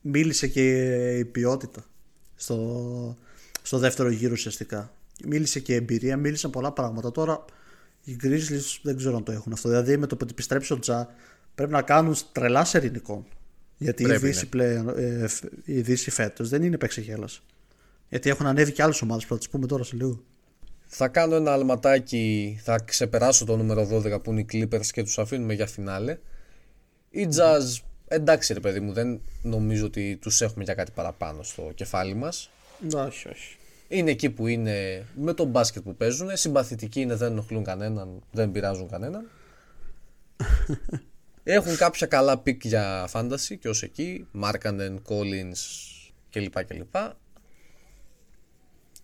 μίλησε και η ποιότητα στο, στο δεύτερο γύρο ουσιαστικά. Μίλησε και η εμπειρία, μίλησαν πολλά πράγματα. Τώρα οι Grizzlies δεν ξέρω αν το έχουν αυτό. Δηλαδή με το που επιστρέψει ο Τζα πρέπει να κάνουν τρελά σε ειρηνικών. Γιατί η Πρέπει, Δύση, ναι. πλέον, ε, φ- η Δύση φέτος δεν είναι παίξε Γιατί έχουν ανέβει και άλλες ομάδες που θα τι πούμε τώρα σε λίγο. Θα κάνω ένα αλματάκι, θα ξεπεράσω το νούμερο 12 που είναι οι Clippers και τους αφήνουμε για φινάλε. Οι Jazz, εντάξει ρε παιδί μου, δεν νομίζω ότι τους έχουμε για κάτι παραπάνω στο κεφάλι μας. Όχι, όχι. Είναι εκεί που είναι με το μπάσκετ που παίζουν, συμπαθητικοί είναι, δεν ενοχλούν κανέναν, δεν πειράζουν κανέναν. *laughs* Έχουν κάποια καλά picks για fantasy και ως εκεί, Markkanen, Collins κλπ. κλπ.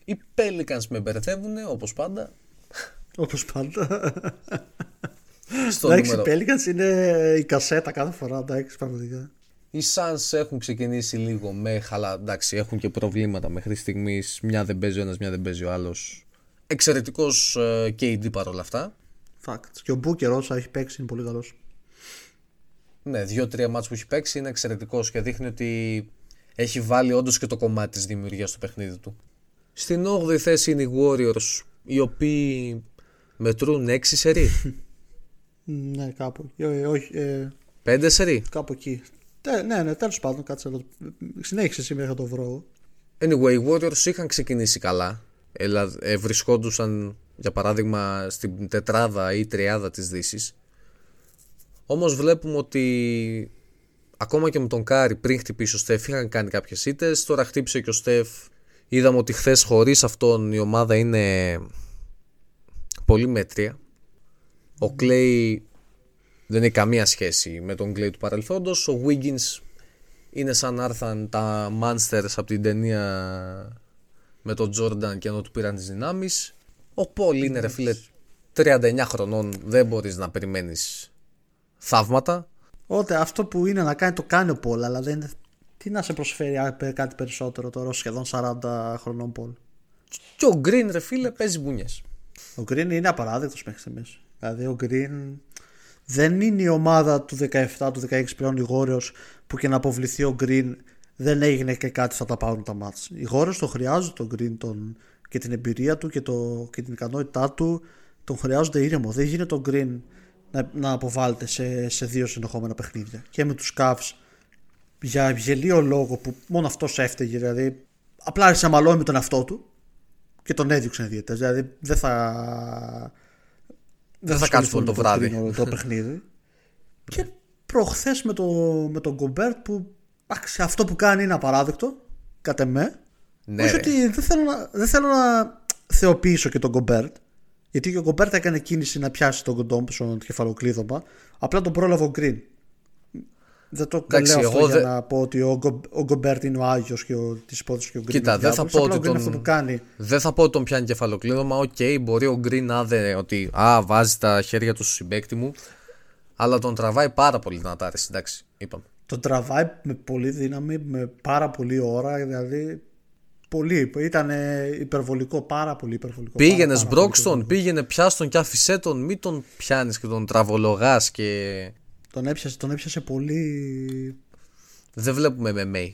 Οι Pelicans με μπερδεύουν όπως πάντα. Όπως πάντα. Στο Εντάξει, οι νούμερο Pelicans είναι η κασέτα κάθε φορά. Εντάξει, πραγματικά. Οι Suns έχουν ξεκινήσει λίγο μαχαλά. Εντάξει, έχουν και προβλήματα μέχρι στιγμής. Μια δεν παίζει ο ένας, μια δεν παίζει ο άλλος. Εξαιρετικός KD παρόλα αυτά. Fact. Και ο Μπούκερ όσο έχει παίξει είναι πολύ καλός. Ναι, δύο-τρία μάτς που έχει παίξει είναι εξαιρετικός και δείχνει ότι έχει βάλει όντως και το κομμάτι της δημιουργίας στο παιχνίδι του. Στην 8η θέση είναι οι Warriors, οι οποίοι μετρούν 6 σερί. *laughs* Ναι, κάπου. Ε, ε, όχι, ε, 5 σερί. κάπου εκεί. Τε, ναι, ναι, τέλος πάντων, κάτσε να το. Συνέχισε εσύ μέχρι να το βρω. Anyway, οι Warriors είχαν ξεκινήσει καλά. Ελα, ε, βρισκόντουσαν, για παράδειγμα, στην τετράδα ή τριάδα της Δύσης. Όμως βλέπουμε ότι ακόμα και με τον Κάρι πριν χτυπήσει ο Στεφ είχαν κάνει κάποιες ήττες. Τώρα χτύπησε και ο Στεφ. Είδαμε ότι χθες χωρίς αυτόν η ομάδα είναι πολύ μέτρια. Ο Klay δεν έχει καμία σχέση με τον Klay του παρελθόντος. Ο Wiggins είναι σαν να έρθαν τα Monsters από την ταινία με τον Jordan και ενώ του πήραν τις δυνάμεις. Ο Πολ είναι ρε φίλε 39 χρονών, δεν μπορείς να περιμένεις θαύματα. Ό,τι αυτό που είναι να κάνει το κάνει ο Πολ, αλλά δεν είναι. Τι να σε προσφέρει α, πε- κάτι περισσότερο τώρα, ως σχεδόν 40 χρονών Πολ; Και ο Green ρε φίλε παίζει μπουνιές. Ο Green είναι απαράδεκτος μέχρι στιγμής. Δηλαδή ο Green δεν είναι η ομάδα του 17, του 16 πλέον οι Warriors που και να αποβληθεί ο Green δεν έγινε και κάτι θα τα πάρουν τα μάτς. Οι Warriors το χρειάζονται τον Green τον, και την εμπειρία του και, το, και την ικανότητά του τον χρειάζονται ήρεμο. Δεν γίνεται ο Green να, να αποβάλλεται σε, σε δύο συνεχόμενα παιχνίδια. Και με τους Cavs για γελίο λόγο που μόνο αυτός έφταιγε. Δηλαδή απλά άρχισε να μαλώνει με τον εαυτό του και τον έδιωξαν οι διαιτητές. Δηλαδή δεν θα. Δεν θα κάτσουν το βράδυ. κρίνω Το παιχνίδι. *laughs* και προχθές με, το, με τον Γκομπέρτ που εντάξει, αυτό που κάνει είναι απαράδεκτο. Κατ' εμέ. Ναι, Όχι ρε. ότι δεν θέλω, να, δεν θέλω να θεοποιήσω και τον Γκομπέρτ. Γιατί και ο Γκομπέρτ έκανε κίνηση να πιάσει τον Κοντόμπ στον κεφαλοκλείδωμα. Απλά τον πρόλαβε ο Γκριν. Δεν το Εντάξει, λέω αυτό για να πω ότι ο, Γκο, ο Γκομπέρτ είναι ο Άγιος και ο, της υπόθεσης και ο Γκριν. Κοίτα, δεν θα πω ότι τον, αυτό που κάνει. Δεν θα πω ότι τον πιάνει κεφαλοκλείδωμα. OK, okay, μπορεί ο Γκριν να δει ότι α, βάζει τα χέρια του στο συμπαίκτη μου. Αλλά τον τραβάει πάρα πολύ δυνατά. Εντάξει, είπαμε. Τον τραβάει με πολύ δύναμη, με πάρα πολύ ώρα. Δηλαδή πολύ. Ήταν υπερβολικό, πάρα πολύ υπερβολικό. Πήγαινε σπρώξ' τον, πήγαινε πιάσ' τον και άφησέ τον. Μην τον πιάνεις και τον τραβολογάς και. Τον έπιασε, τον έπιασε πολύ. Δεν βλέπουμε MMA.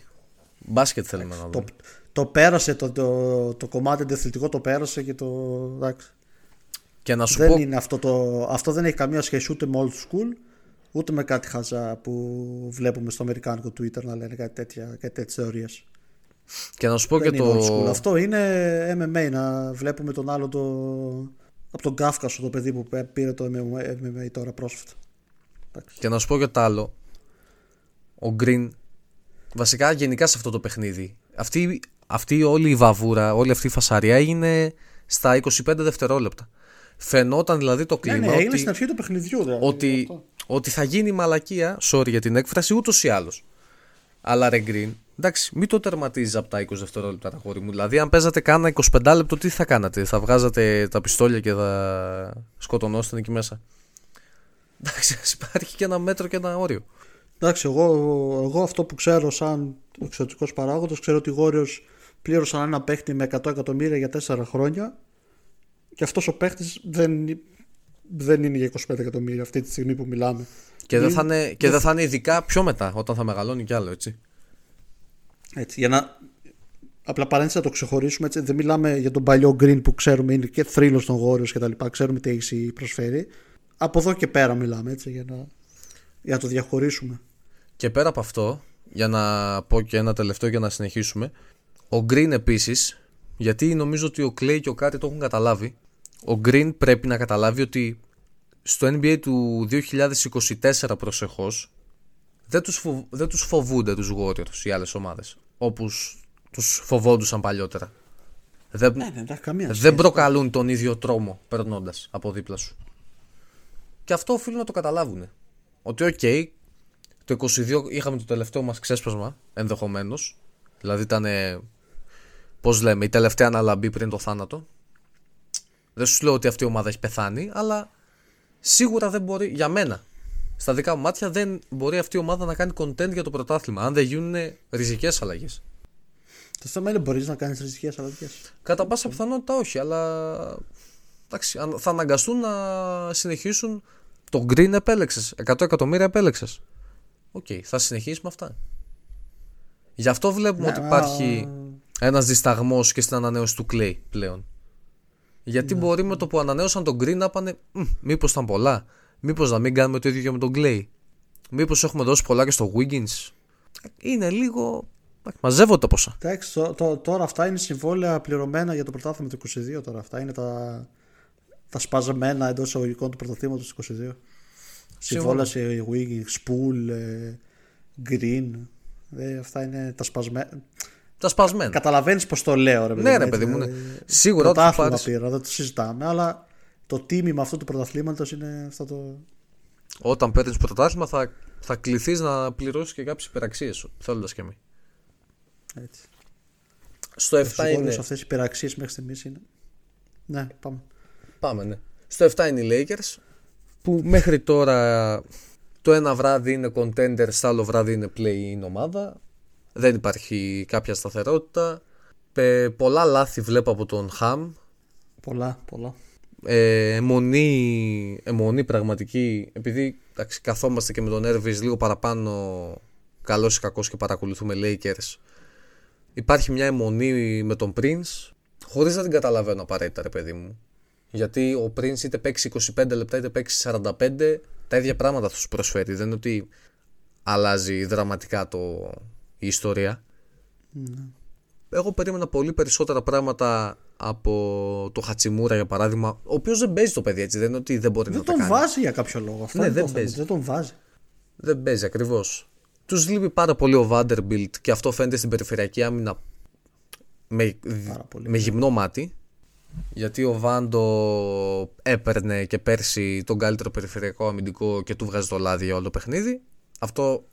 Μπάσκετ θέλουμε να δούμε. Το, το πέρασε το, το, το κομμάτι αντιαθλητικό, το πέρασε και το. Εντάξει. Και να σου δεν πω... είναι αυτό, το, αυτό δεν έχει καμία σχέση ούτε με old school ούτε με κάτι χαζά που βλέπουμε στο αμερικάνικο Twitter να λένε κάτι τέτοια, κάτι τέτοιες θεωρίες. Και να σου πω δεν και το. School. Αυτό είναι MMA. Να βλέπουμε τον άλλο το. Από τον Κάφκασο το παιδί που πήρε το MMA τώρα πρόσφατα. Και να σου πω και το άλλο. Ο Green, βασικά γενικά σε αυτό το παιχνίδι, αυτή, αυτή όλη η βαβούρα, όλη αυτή η φασαρία έγινε στα 25 δευτερόλεπτα. Φαινόταν δηλαδή το κλίμα. Ναι, ναι, έγινε στην αρχή του παιχνιδιού. Δηλαδή, ότι, ότι θα γίνει μαλακία, sorry για την έκφραση, ούτως ή άλλως. Αλλά ρε Green, εντάξει, μην το τερματίζεις από τα 20 δευτερόλεπτα, τα χώρι μου. Δηλαδή, αν παίζατε κάνα 25 λεπτό, τι θα κάνατε, θα βγάζατε τα πιστόλια και θα σκοτωνόσασταν εκεί μέσα. Εντάξει, ας υπάρχει και ένα μέτρο και ένα όριο. Εντάξει, εγώ, εγώ αυτό που ξέρω σαν εξωτικός παράγοντας, ξέρω ότι οι Γόριος πλήρωσαν ένα παίχτη με 100 εκατομμύρια για 4 χρόνια και αυτός ο παίχτης δεν, δεν είναι για 25 εκατομμύρια αυτή τη στιγμή που μιλάμε. Και, δεν, θα είναι, και δεν θα είναι ειδικά πιο μετά, όταν θα μεγαλώνει κι άλλο, έτσι. Έτσι, για να. Απλά παρένθεση να το ξεχωρίσουμε έτσι. Δεν μιλάμε για τον παλιό Green που ξέρουμε είναι και θρύλος των Γόριο και τα λοιπά. Ξέρουμε τι έχει προσφέρει. Από εδώ και πέρα μιλάμε έτσι για να, για να το διαχωρίσουμε. Και πέρα από αυτό, για να πω και ένα τελευταίο για να συνεχίσουμε. Ο Green επίσης, γιατί νομίζω ότι ο Clay και ο Κάτι το έχουν καταλάβει. Ο Green πρέπει να καταλάβει ότι στο NBA του 2024 προσεχώς δεν τους, δεν τους φοβούνται τους Warriors οι άλλες ομάδες όπως τους φοβόντουσαν παλιότερα. Δεν, ναι, ναι, καμία δεν προκαλούν τον ίδιο τρόμο περνώντας από δίπλα σου. Και αυτό οφείλουν να το καταλάβουν. Ότι, OK, okay, το 22 είχαμε το τελευταίο μας ξέσπασμα ενδεχομένως. Δηλαδή ήταν. Πώς λέμε, η τελευταία αναλαμπή πριν το θάνατο. Δεν σου λέω ότι αυτή η ομάδα έχει πεθάνει, αλλά σίγουρα δεν μπορεί, για μένα, στα δικά μου μάτια, δεν μπορεί αυτή η ομάδα να κάνει contend για το πρωτάθλημα. Αν δεν γίνουν ριζικές αλλαγές. Το θέμα είναι μπορείς να κάνεις ριζικές αλλαγές. Κατά πάσα πιθανότητα όχι, αλλά. Εντάξει, θα αναγκαστούν να συνεχίσουν. Τον Green επέλεξες. 100 εκατομμύρια επέλεξες. OK, okay, θα συνεχίσει με αυτά. Γι' αυτό βλέπουμε ναι, ότι υπάρχει ένας δισταγμός και στην ανανέωση του Clay πλέον. Γιατί ναι. μπορεί με το που ανανέωσαν τον Green να πάνε, μήπως ήταν πολλά. Μήπως να μην κάνουμε το ίδιο και με τον Clay. Μήπως έχουμε δώσει πολλά και στο Wiggins. Είναι λίγο. Μαζεύονται τα ποσά. Εντάξει, τώρα αυτά είναι συμβόλαια πληρωμένα για το πρωτάθλημα του 22. Τώρα αυτά είναι τα, τα σπαζεμένα εντός εισαγωγικών του πρωταθλήματο του 22. Συμβόλαια σε Wiggins, Spool, ε, Green. Ε, αυτά είναι τα σπασμένα. Τα σπασμένα. Καταλαβαίνεις πώς το λέω, ρε παιδί Ναι, ρε παιδί μου. Ναι. Ε, Σίγουρα το πάρεις... πήρα, δεν το συζητάμε, αλλά το τίμημα αυτού του πρωταθλήματος είναι αυτό το. Όταν παίρνεις πρωτάθλημα θα, θα κληθείς να πληρώσεις και κάποιες υπεραξίες σου, θέλοντας και εμείς. Έτσι. Στο 7 είναι. αυτές οι υπεραξίες μέχρι στιγμής είναι. Ναι, πάμε. Πάμε, ναι. Στο 7 είναι οι Lakers που μέχρι τώρα το ένα βράδυ είναι contender, στο άλλο βράδυ είναι play-in ομάδα. Δεν υπάρχει κάποια σταθερότητα. Ε, πολλά λάθη βλέπω από τον Χαμ. Πολλά, πολλά. Ε, αιμονή, αιμονή πραγματική. Επειδή εντάξει, καθόμαστε και με τον Έρβης λίγο παραπάνω καλός ή κακός και παρακολουθούμε Lakers. Υπάρχει μια αιμονή με τον Prince χωρίς να την καταλαβαίνω απαραίτητα ρε παιδί μου. Γιατί ο Prince είτε παίξει 25 λεπτά είτε παίξει 45 τα ίδια πράγματα θα σου προσφέρει. Δεν είναι ότι αλλάζει δραματικά το, η ιστορία. Ναι. Εγώ περίμενα πολύ περισσότερα πράγματα από το Χατσιμούρα για παράδειγμα, ο οποίος δεν παίζει το παιδί έτσι. Δεν είναι ότι δεν μπορεί δεν να το κάνει. Δεν τον βάζει για κάποιο λόγο. Αυτό ναι, δεν παίζει. Δεν τον βάζει. Δεν παίζει ακριβώς. Τους λείπει πάρα πολύ ο Vanderbilt και αυτό φαίνεται στην περιφερειακή άμυνα με, με γυμνό μάτι. Γιατί ο Βάντο έπαιρνε και πέρσι τον καλύτερο περιφερειακό αμυντικό και του βγάζει το λάδι για όλο το παιχνίδι. Αυτό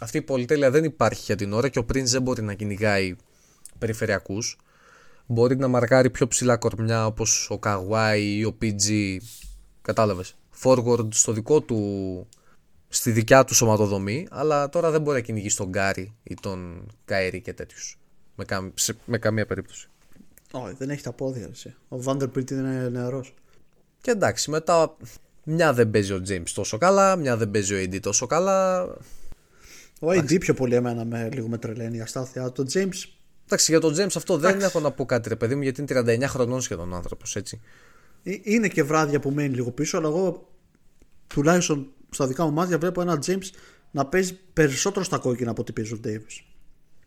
αυτή η πολυτέλεια δεν υπάρχει για την ώρα και ο Prince δεν μπορεί να κυνηγάει περιφερειακούς. Μπορεί να μαρκάρει πιο ψηλά κορμιά όπως ο Kawhi ή ο PG, κατάλαβες, forward στο δικό του, στη δικιά του σωματοδομή, αλλά τώρα δεν μπορεί να κυνηγήσει τον Γκάρι ή τον Καέρι και τέτοιους, με, κα, με καμία περίπτωση. Όχι, δεν έχει τα πόδια. Εσύ. Ο Vanderbilt είναι νεαρός. Και εντάξει, μετά μια δεν παίζει ο James τόσο καλά, μια δεν παίζει ο AD τόσο καλά. Ο AD πιο πολύ εμένα με λίγο με τρελαίνει η αστάθεια. Το James. Εντάξει, για τον James αυτό δεν έχω να πω κάτι, ρε παιδί μου, γιατί είναι 39 χρονών σχεδόν άνθρωπος, έτσι. Ε, είναι και βράδια που μένει λίγο πίσω, αλλά εγώ τουλάχιστον στα δικά μου μάτια βλέπω ένα James να παίζει περισσότερο στα κόκκινα από ό,τι παίζει ο Davis.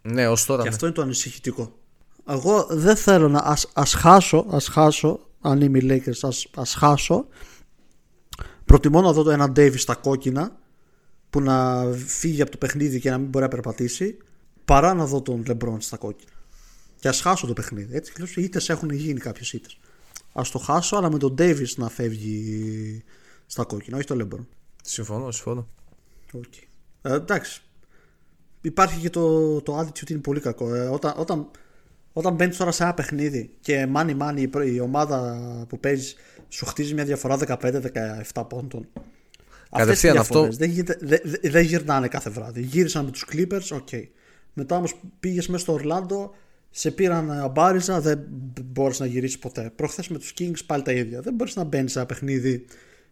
Ναι, ως τώρα. Και ναι. αυτό είναι το ανησυχητικό. Εγώ δεν θέλω να ας, ας χάσω, ας χάσω, αν είμαι οι Lakers, ας, ας χάσω. Προτιμώ να δω το έναν Davis στα κόκκινα που να φύγει από το παιχνίδι και να μην μπορεί να περπατήσει παρά να δω τον LeBron στα κόκκινα. Και ας χάσω το παιχνίδι. Έτσι, οι ήττες έχουν γίνει κάποιες ήττες. Ας το χάσω αλλά με τον Davis να φεύγει στα κόκκινα, όχι το LeBron. Συμφωνώ, συμφωνώ. Okay. Ε, εντάξει. Υπάρχει και το, το attitude είναι πολύ κακό. Ε, όταν, όταν, όταν μπαίνει τώρα σε ένα παιχνίδι και μάνι μάνι η ομάδα που παίζεις σου χτίζει μια διαφορά 15-17 πόντων. Κατευθείαν αυτό. Δεν, δεν, δεν γυρνάνε κάθε βράδυ. Γύρισαν με τους Clippers, OK. Okay. Μετά όμως πήγες μέσα στο Ορλάντο, σε πήραν αμπάριζα, δεν μπόρεσε να γυρίσει ποτέ. Προχθές με τους Kings πάλι τα ίδια. Δεν μπορείς να μπαίνεις σε ένα παιχνίδι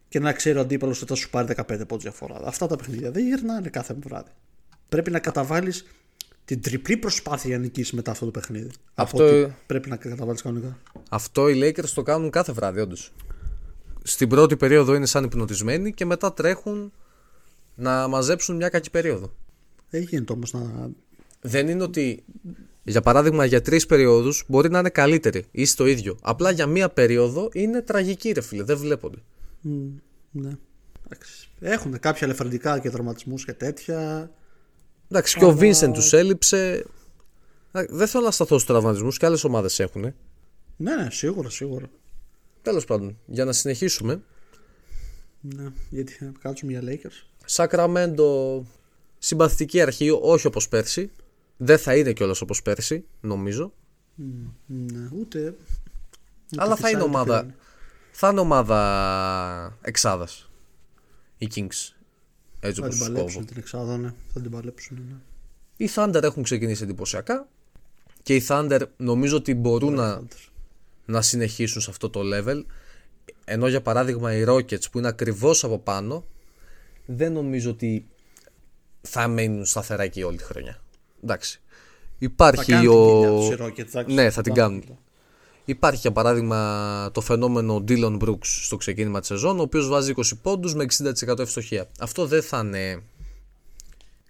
και να ξέρει ο αντίπαλος ότι θα σου πάρει 15 πόντους διαφορά. Αυτά τα παιχνίδια δεν γυρνάνε κάθε βράδυ. Πρέπει να καταβάλεις την τριπλή προσπάθεια για νικήσεις μετά αυτό το παιχνίδι. Αυτό πρέπει να καταβάλει κανονικά. Αυτό οι Lakers το κάνουν κάθε βράδυ, όντως. Στην πρώτη περίοδο είναι σαν υπνοτισμένοι και μετά τρέχουν να μαζέψουν μια κακή περίοδο. Δεν γίνεται όμως να. Δεν είναι ότι. Για παράδειγμα, για τρεις περιόδους μπορεί να είναι καλύτεροι ή στο ίδιο. Απλά για μία περίοδο είναι τραγική, ρε φίλε. Δεν βλέπονται. Mm, ναι. Έχουν κάποια ελεφαντικά και τραυματισμούς και τέτοια. Εντάξει, και ο Βίνσεν τους έλειψε. Δεν θέλω να σταθώ στους τραυματισμούς και άλλες ομάδες έχουν. Ναι, ναι, σίγουρα, σίγουρα. Τέλος πάντων, για να συνεχίσουμε. Ναι, γιατί θα κάτσουμε για Lakers. Σακραμέντο, συμπαθητική αρχή, όχι όπως πέρσι. Δεν θα είναι κιόλας όπως πέρσι, νομίζω. Mm, ναι, ούτε. Αλλά θα είναι ομάδα. Θα είναι ομάδα εξάδας. Οι Kings. Έτσι θα την παλέψουν την εξάδα, ναι. Θα την παλέψουν, ναι. Οι Thunder έχουν ξεκινήσει εντυπωσιακά και οι Thunder νομίζω ότι μπορούν να, να συνεχίσουν σε αυτό το level. Ενώ για παράδειγμα οι Rockets που είναι ακριβώς από πάνω δεν νομίζω ότι θα μένουν σταθερά εκεί όλη τη χρονιά. Εντάξει. Υπάρχει θα ο. Rockets, ναι, θα την κάνουν. Υπάρχει για παράδειγμα το φαινόμενο Dylan Brooks στο ξεκίνημα της σεζόν, ο οποίος βάζει 20 πόντους με 60% ευστοχία. Αυτό δεν θα είναι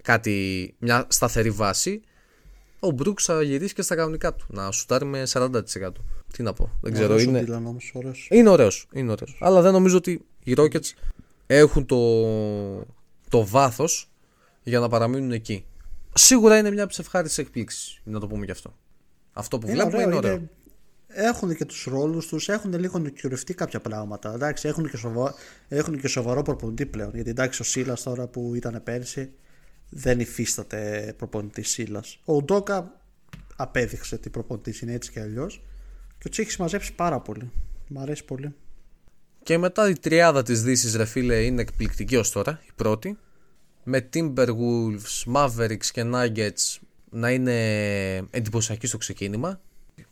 κάτι, μια σταθερή βάση. Ο Brooks θα γυρίσει και στα κανονικά του, να σουτάρει με 40%. Τι να πω, δεν ξέρω. είναι... Είναι, όμως, ωραίος. είναι ωραίος, είναι ωραίος. Αλλά δεν νομίζω ότι οι Rockets έχουν το, το βάθος για να παραμείνουν εκεί. Σίγουρα είναι μια από τι ευχάριστε εκπλήξει, να το πούμε γι' αυτό. Αυτό που είναι βλέπουμε ωραίο, είναι ωραίο. Είναι έχουν και τους ρόλους τους, έχουν λίγο νοικιουρευτεί κάποια πράγματα. Εντάξει, έχουν, και σοβα... έχουν και σοβαρό προπονητή πλέον. Γιατί εντάξει, ο Σίλας τώρα που ήταν πέρσι δεν υφίσταται προπονητή Σίλας. Ο Ντόκα απέδειξε ότι προπονητής είναι έτσι και αλλιώς. Και του έχει μαζέψει πάρα πολύ. Μ' αρέσει πολύ. Και μετά η τριάδα της δύσης ρε φίλε είναι εκπληκτική ως τώρα, η πρώτη. Με Timberwolves, Mavericks και Nuggets να είναι εντυπωσιακοί στο ξεκίνημα.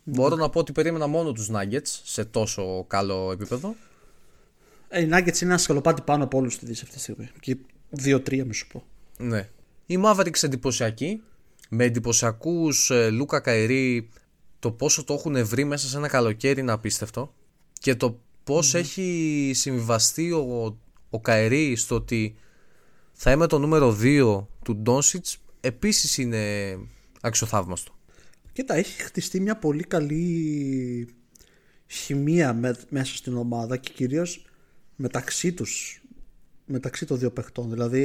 Μπορώ να πω ότι περίμενα μόνο τους Nuggets σε τόσο καλό επίπεδο. Ε, οι Nuggets είναι ένα σκαλοπάτι πάνω από όλους στη Δύση αυτή τη στιγμή. Και 2-3 με σου πω. Ναι. Οι Mavericks εντυπωσιακοί. Με εντυπωσιακούς ε, Λούκα Καηρή το πόσο το έχουν βρει μέσα σε ένα καλοκαίρι είναι απίστευτο. Και το πώς έχει συμβιβαστεί ο, ο Καηρή στο ότι θα είμαι το νούμερο 2 του Ντόνσιτς επίσης είναι αξιοθαύμαστο. Κοίτα, έχει χτιστεί μια πολύ καλή χημεία με, μέσα στην ομάδα και κυρίως μεταξύ τους μεταξύ των δύο παιχτών. Δηλαδή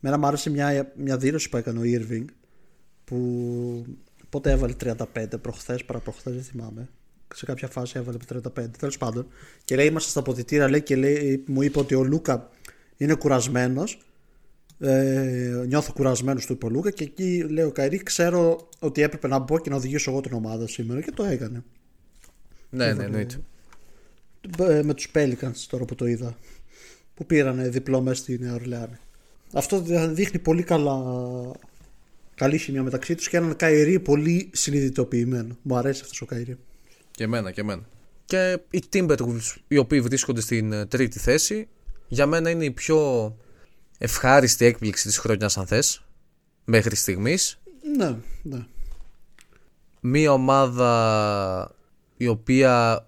μένα μου άρεσε μια, μια δήλωση που έκανε ο Irving που πότε έβαλε 35 προχθές παραπροχθές δεν θυμάμαι. Σε κάποια φάση έβαλε 35 τέλος πάντων. Και λέει είμαστε στα αποδητήρα λέει, και λέει, μου είπε ότι ο Λούκα είναι κουρασμένος Ε, νιώθω κουρασμένος του υπολούκα και εκεί λέει ο Καϊρή ξέρω ότι έπρεπε να μπω και να οδηγήσω εγώ την ομάδα σήμερα και το έκανε. Ναι, ναι, εννοείται. Ε, με τους Pelicans τώρα που το είδα που πήραν διπλό μέσα στη Νέα Ορλεάνη. Αυτό δείχνει πολύ καλά καλή χημία μεταξύ τους και έναν Καϊρή πολύ συνειδητοποιημένο. Μου αρέσει αυτός ο Καϊρή. Και εμένα, και εμένα. Και οι Timberwolves οι οποίοι βρίσκονται στην ε, τρίτη θέση για μένα είναι η πιο ευχάριστη έκπληξη της χρονιάς αν θες μέχρι στιγμής. Ναι, ναι. Μία ομάδα η οποία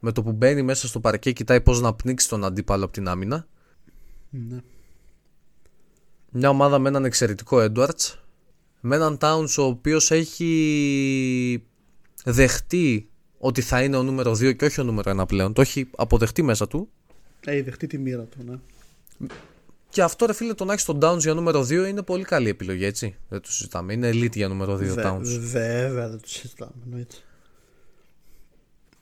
με το που μπαίνει μέσα στο παρκέ κοιτάει πώς να πνίξει τον αντίπαλο από την άμυνα. ναι. Μια ομάδα με έναν εξαιρετικό Edwards. Με έναν Towns ο οποίος έχει δεχτεί ότι θα είναι ο νούμερο 2 και όχι ο νούμερο 1 πλέον. Το έχει αποδεχτεί μέσα του. Έχει δεχτεί τη μοίρα του, ναι. Και αυτό ρε φίλε το να έχεις τον Downs για νούμερο 2 είναι πολύ καλή επιλογή έτσι. Δεν το συζητάμε. Είναι elite για νούμερο 2 Βε- Towns. Βέβαια, δεν το συζητάμε. εννοείται.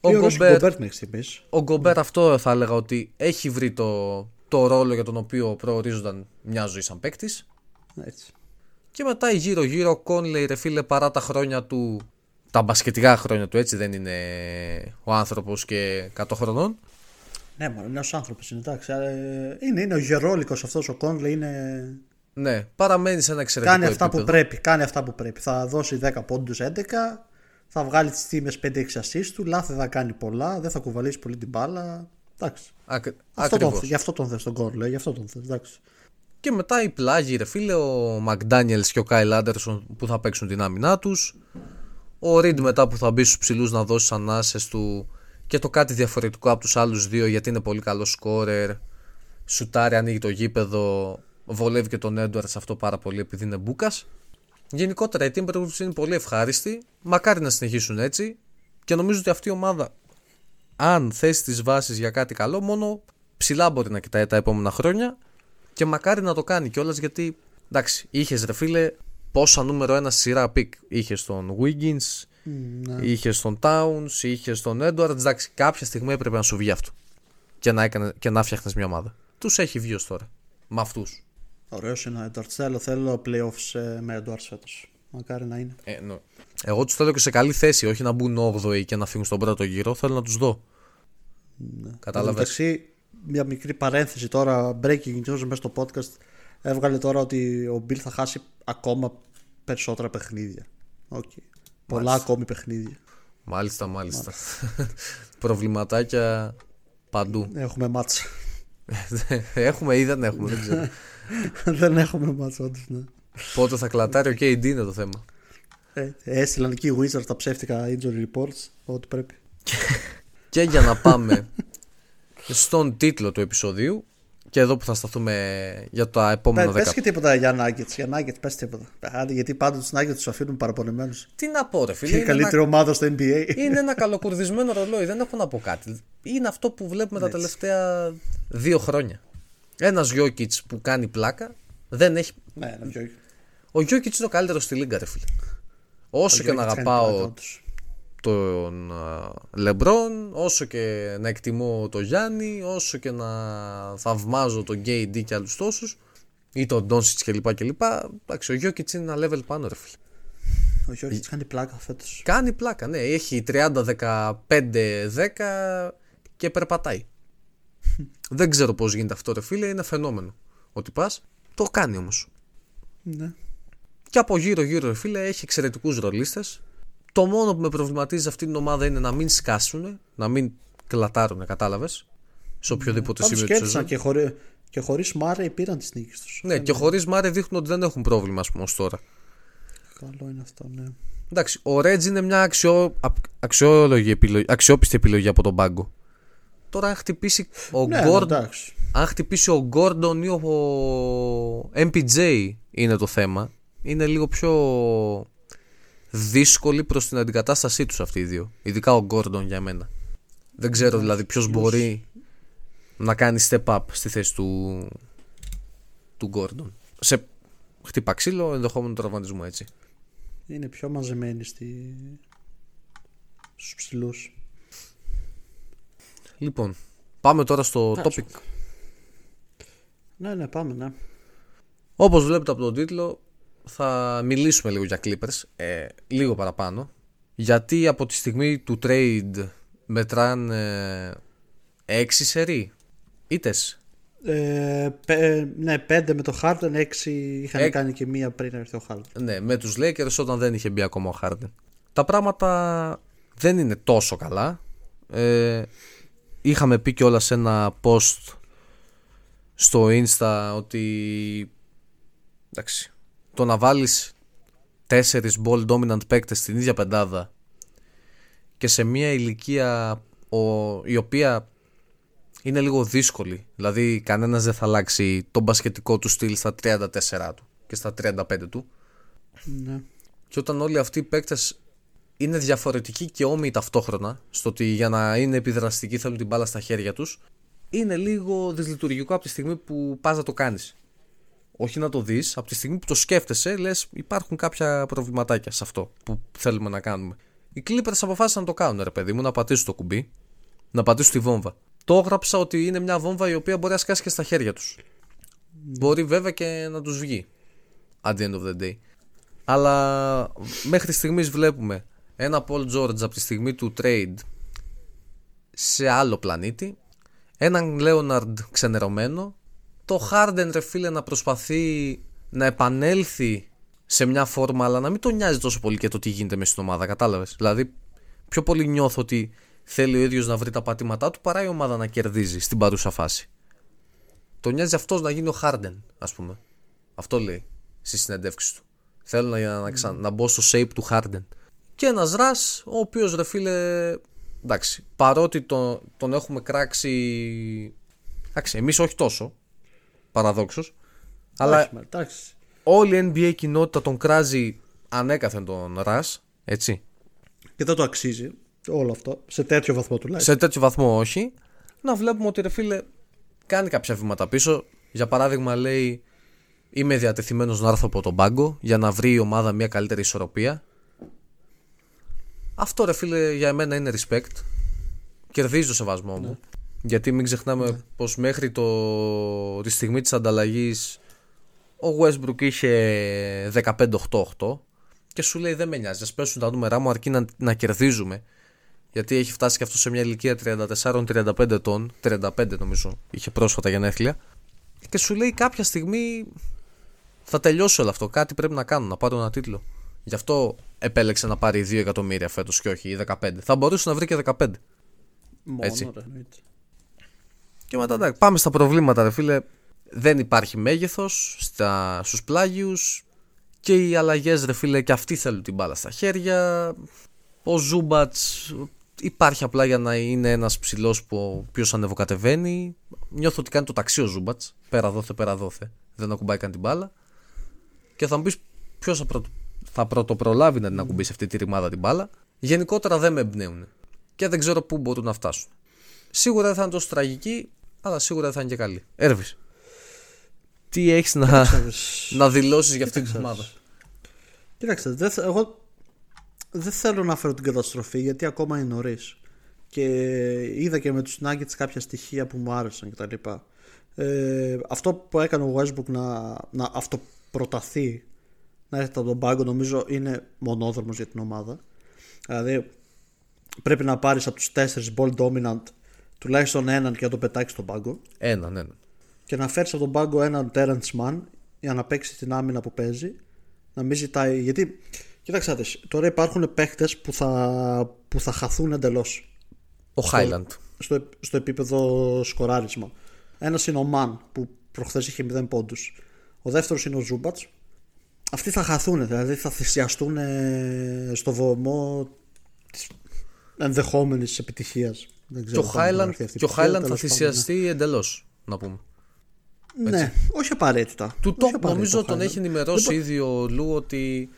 Ο Τι ωραίος Γκομπέρ, Γκομπέρ μέχρι στιγμής. ο Γκομπέρ αυτό θα έλεγα ότι έχει βρει το, το ρόλο για τον οποίο προορίζονταν μια ζωή σαν παίκτης. Έτσι. Και μετά γύρω γύρω ο Κόνλεϊ ρε φίλε παρά τα χρόνια του τα μπασκετικά χρόνια του έτσι δεν είναι ο άνθρωπος και 100 χρονών Ναι, μωρέ, νέος άνθρωπος είναι εντάξει. Ε, Είναι, είναι ο γερόλικος αυτός ο Κόνλε. Είναι... ναι παραμένει σε ένα εξαιρετικό Κάνει αυτά που επίπεδο. πρέπει. Κάνει αυτά που πρέπει. Θα δώσει 10 πόντους 11. Θα βγάλει τις τιμε 5-6 assist του. Λάθη θα κάνει πολλά. Δεν θα κουβαλήσει πολύ την μπάλα. Εντάξει. Ακ- Αυτό τον, ακριβώς. γι' αυτό τον θες τον Κόνλε. Γι' αυτό τον θες. Εντάξει. Και μετά οι πλάγοι, ρε φίλε, ο Μακδάνιελς και ο Κάιλ Άντερσον που θα παίξουν την άμυνά τους. Ο Ριντ μετά που θα μπει στους ψηλούς να δώσει ανάσε του και το κάτι διαφορετικό από τους άλλους δύο γιατί είναι πολύ καλό σκόρερ. Σουτάρει, ανοίγει το γήπεδο. Βολεύει και τον Έντουαρτ αυτό πάρα πολύ επειδή είναι μπούκα. Γενικότερα οι Timberwolves είναι πολύ ευχάριστοι. Μακάρι να συνεχίσουν έτσι. Και νομίζω ότι αυτή η ομάδα, αν θέσει τις βάσεις για κάτι καλό, μόνο ψηλά μπορεί να κοιτάει τα επόμενα χρόνια. Και μακάρι να το κάνει κιόλας γιατί εντάξει, είχες ρε φίλε πόσα νούμερο ένα σειρά pick. Είχες τον Wiggins, Ναι. είχε τον Towns, είχε τον Edwards. Εντάξει, κάποια στιγμή έπρεπε να σου βγει αυτό. Και να, έκανε, και να φτιάχνεις μια ομάδα. Τους έχει βγει ως τώρα. Με αυτούς. Ωραίος είναι ο Έντουαρτ. Θέλω, θέλω playoffs ε, με Έντουαρτ φέτος. Μακάρι να είναι. Ε, ναι. Εγώ τους θέλω και σε καλή θέση, όχι να μπουν 8η και να φύγουν στον πρώτο γύρο. Θέλω να τους δω. Ναι. Κατάλαβες. Εντάξει, μια μικρή παρένθεση τώρα, breaking news μέσα στο podcast. Έβγαλε τώρα ότι ο Bill θα χάσει ακόμα περισσότερα παιχνίδια. Okay. Πολλά ακόμη παιχνίδια. Μάλιστα, μάλιστα. *laughs* Προβληματάκια παντού. Έχουμε μάτς. *laughs* έχουμε ή δεν έχουμε, δεν ξέρω. *laughs* Δεν έχουμε μάτς όντως, ναι. Πότε θα κλατάρει ο KD είναι το θέμα. Ε, έστειλαν εκεί οι Wizards τα ψεύτικα injury reports, ό,τι πρέπει. Και για να πάμε στον τίτλο του επεισοδίου και εδώ που θα σταθούμε για τα επόμενα Πες δέκα. και τίποτα για Nuggets, για Nuggets πες τίποτα. Άντε, γιατί πάντα τους Nuggets τους αφήνουν παραπονεμένους. Τι να πω ρε φίλε, Και η είναι καλύτερη ένα, ομάδα στο NBA. είναι ένα καλοκουρδισμένο ρολόι, δεν έχω να πω κάτι. Είναι αυτό που βλέπουμε τα τελευταία δύο χρόνια. Ένας Γιώκητς που κάνει πλάκα, δεν έχει... ναι, ναι, πιο... Ο Γιώκητς είναι ο καλύτερος στη λίγκα ρε φίλε. Όσο και να αγαπάω τον Λεμπρόν, όσο και να εκτιμώ τον Γιάννη, όσο και να θαυμάζω τον KD και άλλους τόσους ή τον Ντόνσιτς κλπ. κλπ. Εντάξει, ο Γιώκητς είναι ένα level πάνω ρε φίλε. Ο Γιώργης κάνει πλάκα φέτος. Κάνει πλάκα, ναι. Έχει 30-15-10 και περπατάει. *laughs* Δεν ξέρω πώς γίνεται αυτό ρε φίλε, είναι φαινόμενο. Ότι πας, το κάνει όμως. Ναι. Και από γύρω γύρω ρε φίλε έχει εξαιρετικούς ρολίστες. Το μόνο που με προβληματίζει αυτή την ομάδα είναι να μην σκάσουν, να μην κλατάρουν, κατάλαβες. Σε οποιοδήποτε Πάντως σημείο της κέρδισαν σεζόν. και, χωρί... και χωρίς Μάρε πήραν τις νίκες τους. Ναι, και χωρίς Μάρε δείχνουν ότι δεν έχουν πρόβλημα, ας πούμε, ως τώρα. Καλό είναι αυτό, ναι. Εντάξει, ο Ρέτζ είναι μια αξιό, α- αξιόλογη επιλογή, αξιόπιστη επιλογή από τον πάγκο. Τώρα αν χτυπήσει ο Ναι, Gordon, εντάξει. αν χτυπήσει ο Gordon ή ο MPJ είναι το θέμα, είναι λίγο πιο δύσκολη προς την αντικατάστασή τους αυτοί οι δύο. Ειδικά ο Gordon για μένα. Δεν ξέρω δηλαδή ποιος μπορεί να κάνει step up στη θέση του, του Gordon. Σε χτύπα ξύλο, ενδεχόμενο τραυματισμό έτσι. Είναι πιο μαζεμένοι στη... στους ψηλούς. Λοιπόν, πάμε τώρα στο Ναι, topic. Ναι, ναι, πάμε, ναι. Όπως βλέπετε από τον τίτλο θα μιλήσουμε λίγο για Clippers, ε, λίγο παραπάνω. Γιατί από τη στιγμή του trade μετράνε 6 σερί ήτες; Ε, πε, ναι, 5 με το Harden, 6 είχαν Ε- κάνει και μία πριν έρθει ο Harden. Ναι, με τους Lakers όταν δεν είχε μπει ακόμα ο Harden. Τα πράγματα δεν είναι τόσο καλά. Ε, είχαμε πει κιόλας σε ένα post στο Insta ότι εντάξει, το να βάλεις τέσσερις ball dominant παίκτες στην ίδια πεντάδα και σε μια ηλικία ο, η οποία είναι λίγο δύσκολη. Δηλαδή κανένας δεν θα αλλάξει τον μπασκετικό του στυλ στα 34 του και στα 35 του. Ναι. Και όταν όλοι αυτοί οι παίκτες είναι διαφορετικοί και όμοιοι ταυτόχρονα, στο ότι για να είναι επιδραστικοί θέλουν την μπάλα στα χέρια τους, είναι λίγο δυσλειτουργικό από τη στιγμή που πας να το κάνεις. Όχι να το δεις, από τη στιγμή που το σκέφτεσαι, λες υπάρχουν κάποια προβληματάκια σε αυτό που θέλουμε να κάνουμε. Οι Clippers αποφάσισαν να το κάνουν, ρε παιδί μου, να πατήσουν το κουμπί, να πατήσουν τη βόμβα. Το έγραψα ότι είναι μια βόμβα η οποία μπορεί να σκάσει και στα χέρια τους. Μπορεί βέβαια και να τους βγει. At the end of the day. Αλλά μέχρι στιγμής βλέπουμε ένα Paul George από τη στιγμή του trade σε άλλο πλανήτη, έναν Leonard ξενερωμένο, το Harden ρε φίλε να προσπαθεί να επανέλθει σε μια φόρμα αλλά να μην τον νοιάζει τόσο πολύ και το τι γίνεται μέσα στην ομάδα, κατάλαβες; Δηλαδή πιο πολύ νιώθω ότι θέλει ο ίδιος να βρει τα πατήματά του παρά η ομάδα να κερδίζει στην παρούσα φάση. Τον νοιάζει αυτός να γίνει ο Harden ας πούμε. Αυτό λέει στη συνεντεύξη του. Θέλω να, να, ξα- να μπω στο shape του Harden. Και ένας Ρα, ο οποίος ρε φίλε. Εντάξει, παρότι τον, τον έχουμε κράξει. Εντάξει, εμείς όχι τόσο. Παραδόξως. Αλλά Όχι, μα, εντάξει. όλη η NBA κοινότητα τον κράζει ανέκαθεν τον Ρα. Έτσι. Και δεν το αξίζει όλο αυτό. Σε τέτοιο βαθμό τουλάχιστον. Σε τέτοιο βαθμό όχι. Να βλέπουμε ότι ρε φίλε κάνει κάποια βήματα πίσω. Για παράδειγμα λέει είμαι διατεθειμένος να έρθω από τον πάγκο για να βρει η ομάδα μια καλύτερη ισορροπία. Αυτό ρε φίλε για μένα είναι respect. Κερδίζει το σεβασμό μου. Γιατί μην ξεχνάμε πως μέχρι το, τη στιγμή της ανταλλαγής ο Westbrook είχε 15-8-8 και σου λέει δεν με νοιάζει, ας πέσουν τα νούμερά μου αρκεί να, να κερδίζουμε. Γιατί έχει φτάσει και αυτό σε μια ηλικία 34-35 ετών, 35 νομίζω, είχε πρόσφατα γενέθλια. Και σου λέει κάποια στιγμή θα τελειώσει όλο αυτό. Κάτι πρέπει να κάνω, να πάρω ένα τίτλο. Γι' αυτό επέλεξε να πάρει 2 εκατομμύρια φέτος και όχι 15. Θα μπορούσε να βρει και 15. Μόνο, έτσι. ρε, εννοείται. Και μετά εντάξει, πάμε στα προβλήματα, ρε φίλε. Δεν υπάρχει μέγεθος στους πλάγιους. Και οι αλλαγές, ρε φίλε, και αυτοί θέλουν την μπάλα στα χέρια. Ο Ζούμπατς υπάρχει απλά για να είναι ένας ψηλός που ο οποίος ανεβοκατεβαίνει. Νιώθω ότι κάνει το ταξί ο Ζούμπατς. Πέρα δόθε, πέρα δόθε. Δεν ακουμπάει καν την μπάλα. Και θα μου πεις ποιος θα, πρωτο, θα πρωτοπρολάβει να την ακουμπήσει αυτή τη ρημάδα την μπάλα. Γενικότερα δεν με εμπνέουν. Και δεν ξέρω πού μπορούν να φτάσουν. Σίγουρα δεν θα είναι τόσο τραγική, αλλά σίγουρα δεν θα είναι και καλή. Έρβης. Τι έχεις να, να δηλώσεις για αυτή την ομάδα. Κοίταξε, δεν θε- εγώ δεν θέλω να φέρω την καταστροφή γιατί ακόμα είναι νωρίς. Και είδα και με τους Nuggets κάποια στοιχεία που μου άρεσαν κτλ. Ε, αυτό που έκανε ο Westbrook να, να αυτοπροταθεί να έρθει από τον πάγκο νομίζω είναι μονόδρομος για την ομάδα. Δηλαδή πρέπει να πάρεις από τους τέσσερις ball dominant τουλάχιστον έναν και να το πετάξεις στον πάγκο. Έναν, έναν. και να φέρεις από τον πάγκο έναν Terrence Mann για να παίξει την άμυνα που παίζει να μην ζητάει γιατί κοίταξε δεις, τώρα υπάρχουν παίχτες που θα, που θα χαθούν εντελώς Ο Highland. στο, στο επίπεδο σκοράρισμα. Ένας είναι ο Μαν που προχθές είχε 0 πόντους. Ο δεύτερος είναι ο Ζούμπατς. Αυτοί θα χαθούν δηλαδή θα θυσιαστούν ε, στο βωμό της ενδεχόμενης επιτυχίας Δεν Και ξέρω ο πώς να Highland, γραφτεί αυτή η και ο επιτυχία, Highland θα τέλος πάντων, θυσιαστεί εντελώς. Να πούμε. ναι. ναι, όχι απαραίτητα Του Όχι το, απαραίτητα νομίζω ο τον Highland. έχει ενημερώσει ήδη ο Λου ότι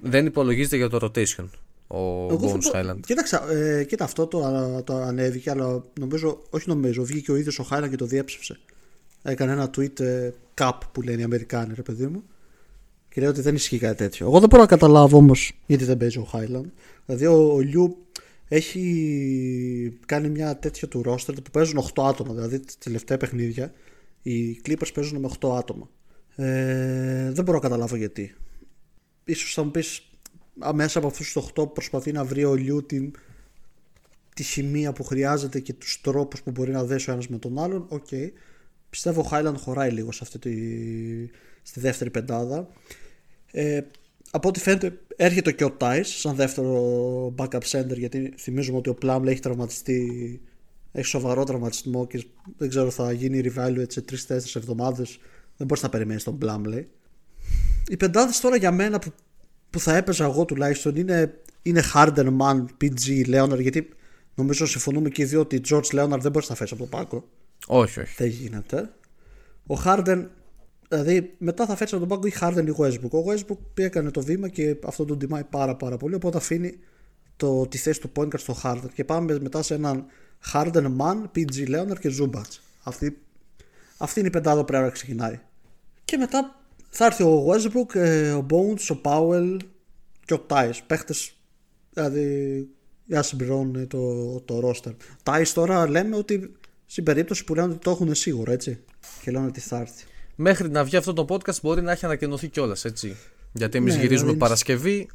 δεν υπολογίζεται για το rotation ο Εγώ θα Bones πω- Highland. Κοίταξα, ε, κοίτα αυτό το, το ανέβηκε, αλλά νομίζω, όχι νομίζω, βγήκε ο ίδιος ο Χάιλαν και το διέψευσε. Έκανε ένα tweet ε, cap που λένε οι Αμερικάνοι, ρε παιδί μου. Και λέει ότι δεν ισχύει κάτι τέτοιο. Εγώ δεν μπορώ να καταλάβω όμως γιατί δεν παίζει ο Χάιλαν. Δηλαδή ο, ο Λιου έχει κάνει μια τέτοια του roster που παίζουν 8 άτομα. Δηλαδή τα τελευταία παιχνίδια οι Clippers παίζουν με 8 άτομα. Ε, δεν μπορώ να καταλάβω γιατί. Ίσως θα μου πεις μέσα από αυτούς τους 8 προσπαθεί να βρει ο Lue την, τη χημεία που χρειάζεται και τους τρόπους που μπορεί να δέσει ο ένας με τον άλλον. OK. Okay. Πιστεύω ο Highland χωράει λίγο σε αυτή τη, στη δεύτερη πεντάδα. Ε, από ό,τι φαίνεται έρχεται και ο Theis σαν δεύτερο backup center γιατί θυμίζουμε ότι ο Plumlee έχει τραυματιστεί έχει σοβαρό τραυματισμό και δεν ξέρω θα γίνει revalue σε 3-4 εβδομάδες δεν μπορείς να περιμένεις τον Πλάμλε. Οι πεντάδες τώρα για μένα που, που θα έπαιζα εγώ τουλάχιστον είναι, είναι Harden, Man, PG, Leonard γιατί νομίζω συμφωνούμε και οι δύο ότι George Leonard δεν μπορείς να φέσει από το πάκο. Όχι, όχι. Δεν γίνεται. Ο Harden Δηλαδή μετά θα φέτσει από τον πάγκο ή Harden ή Westbrook. Ο Westbrook έκανε το βήμα και αυτό τον τιμάει πάρα πάρα πολύ. Οπότε αφήνει το, τη θέση του point guard στο Harden. Και πάμε μετά σε έναν Harden Man, PG Leonard και Zubac. Αυτή, αυτή είναι η πεντάδα που πρέπει να ξεκινάει. Και μετά θα έρθει ο Westbrook, ε, ο Bones, ο Powell και ο Tice. Παίχτες δηλαδή για να συμπληρώνουν το, το roster. Tice τώρα λέμε ότι στην περίπτωση που λένε ότι το έχουν σίγουρο έτσι. Και λένε ότι θα έρθει μέχρι να βγει αυτό το podcast μπορεί να έχει ανακοινωθεί κιόλας, έτσι. Γιατί εμείς ναι, γυρίζουμε ναι, Παρασκευή.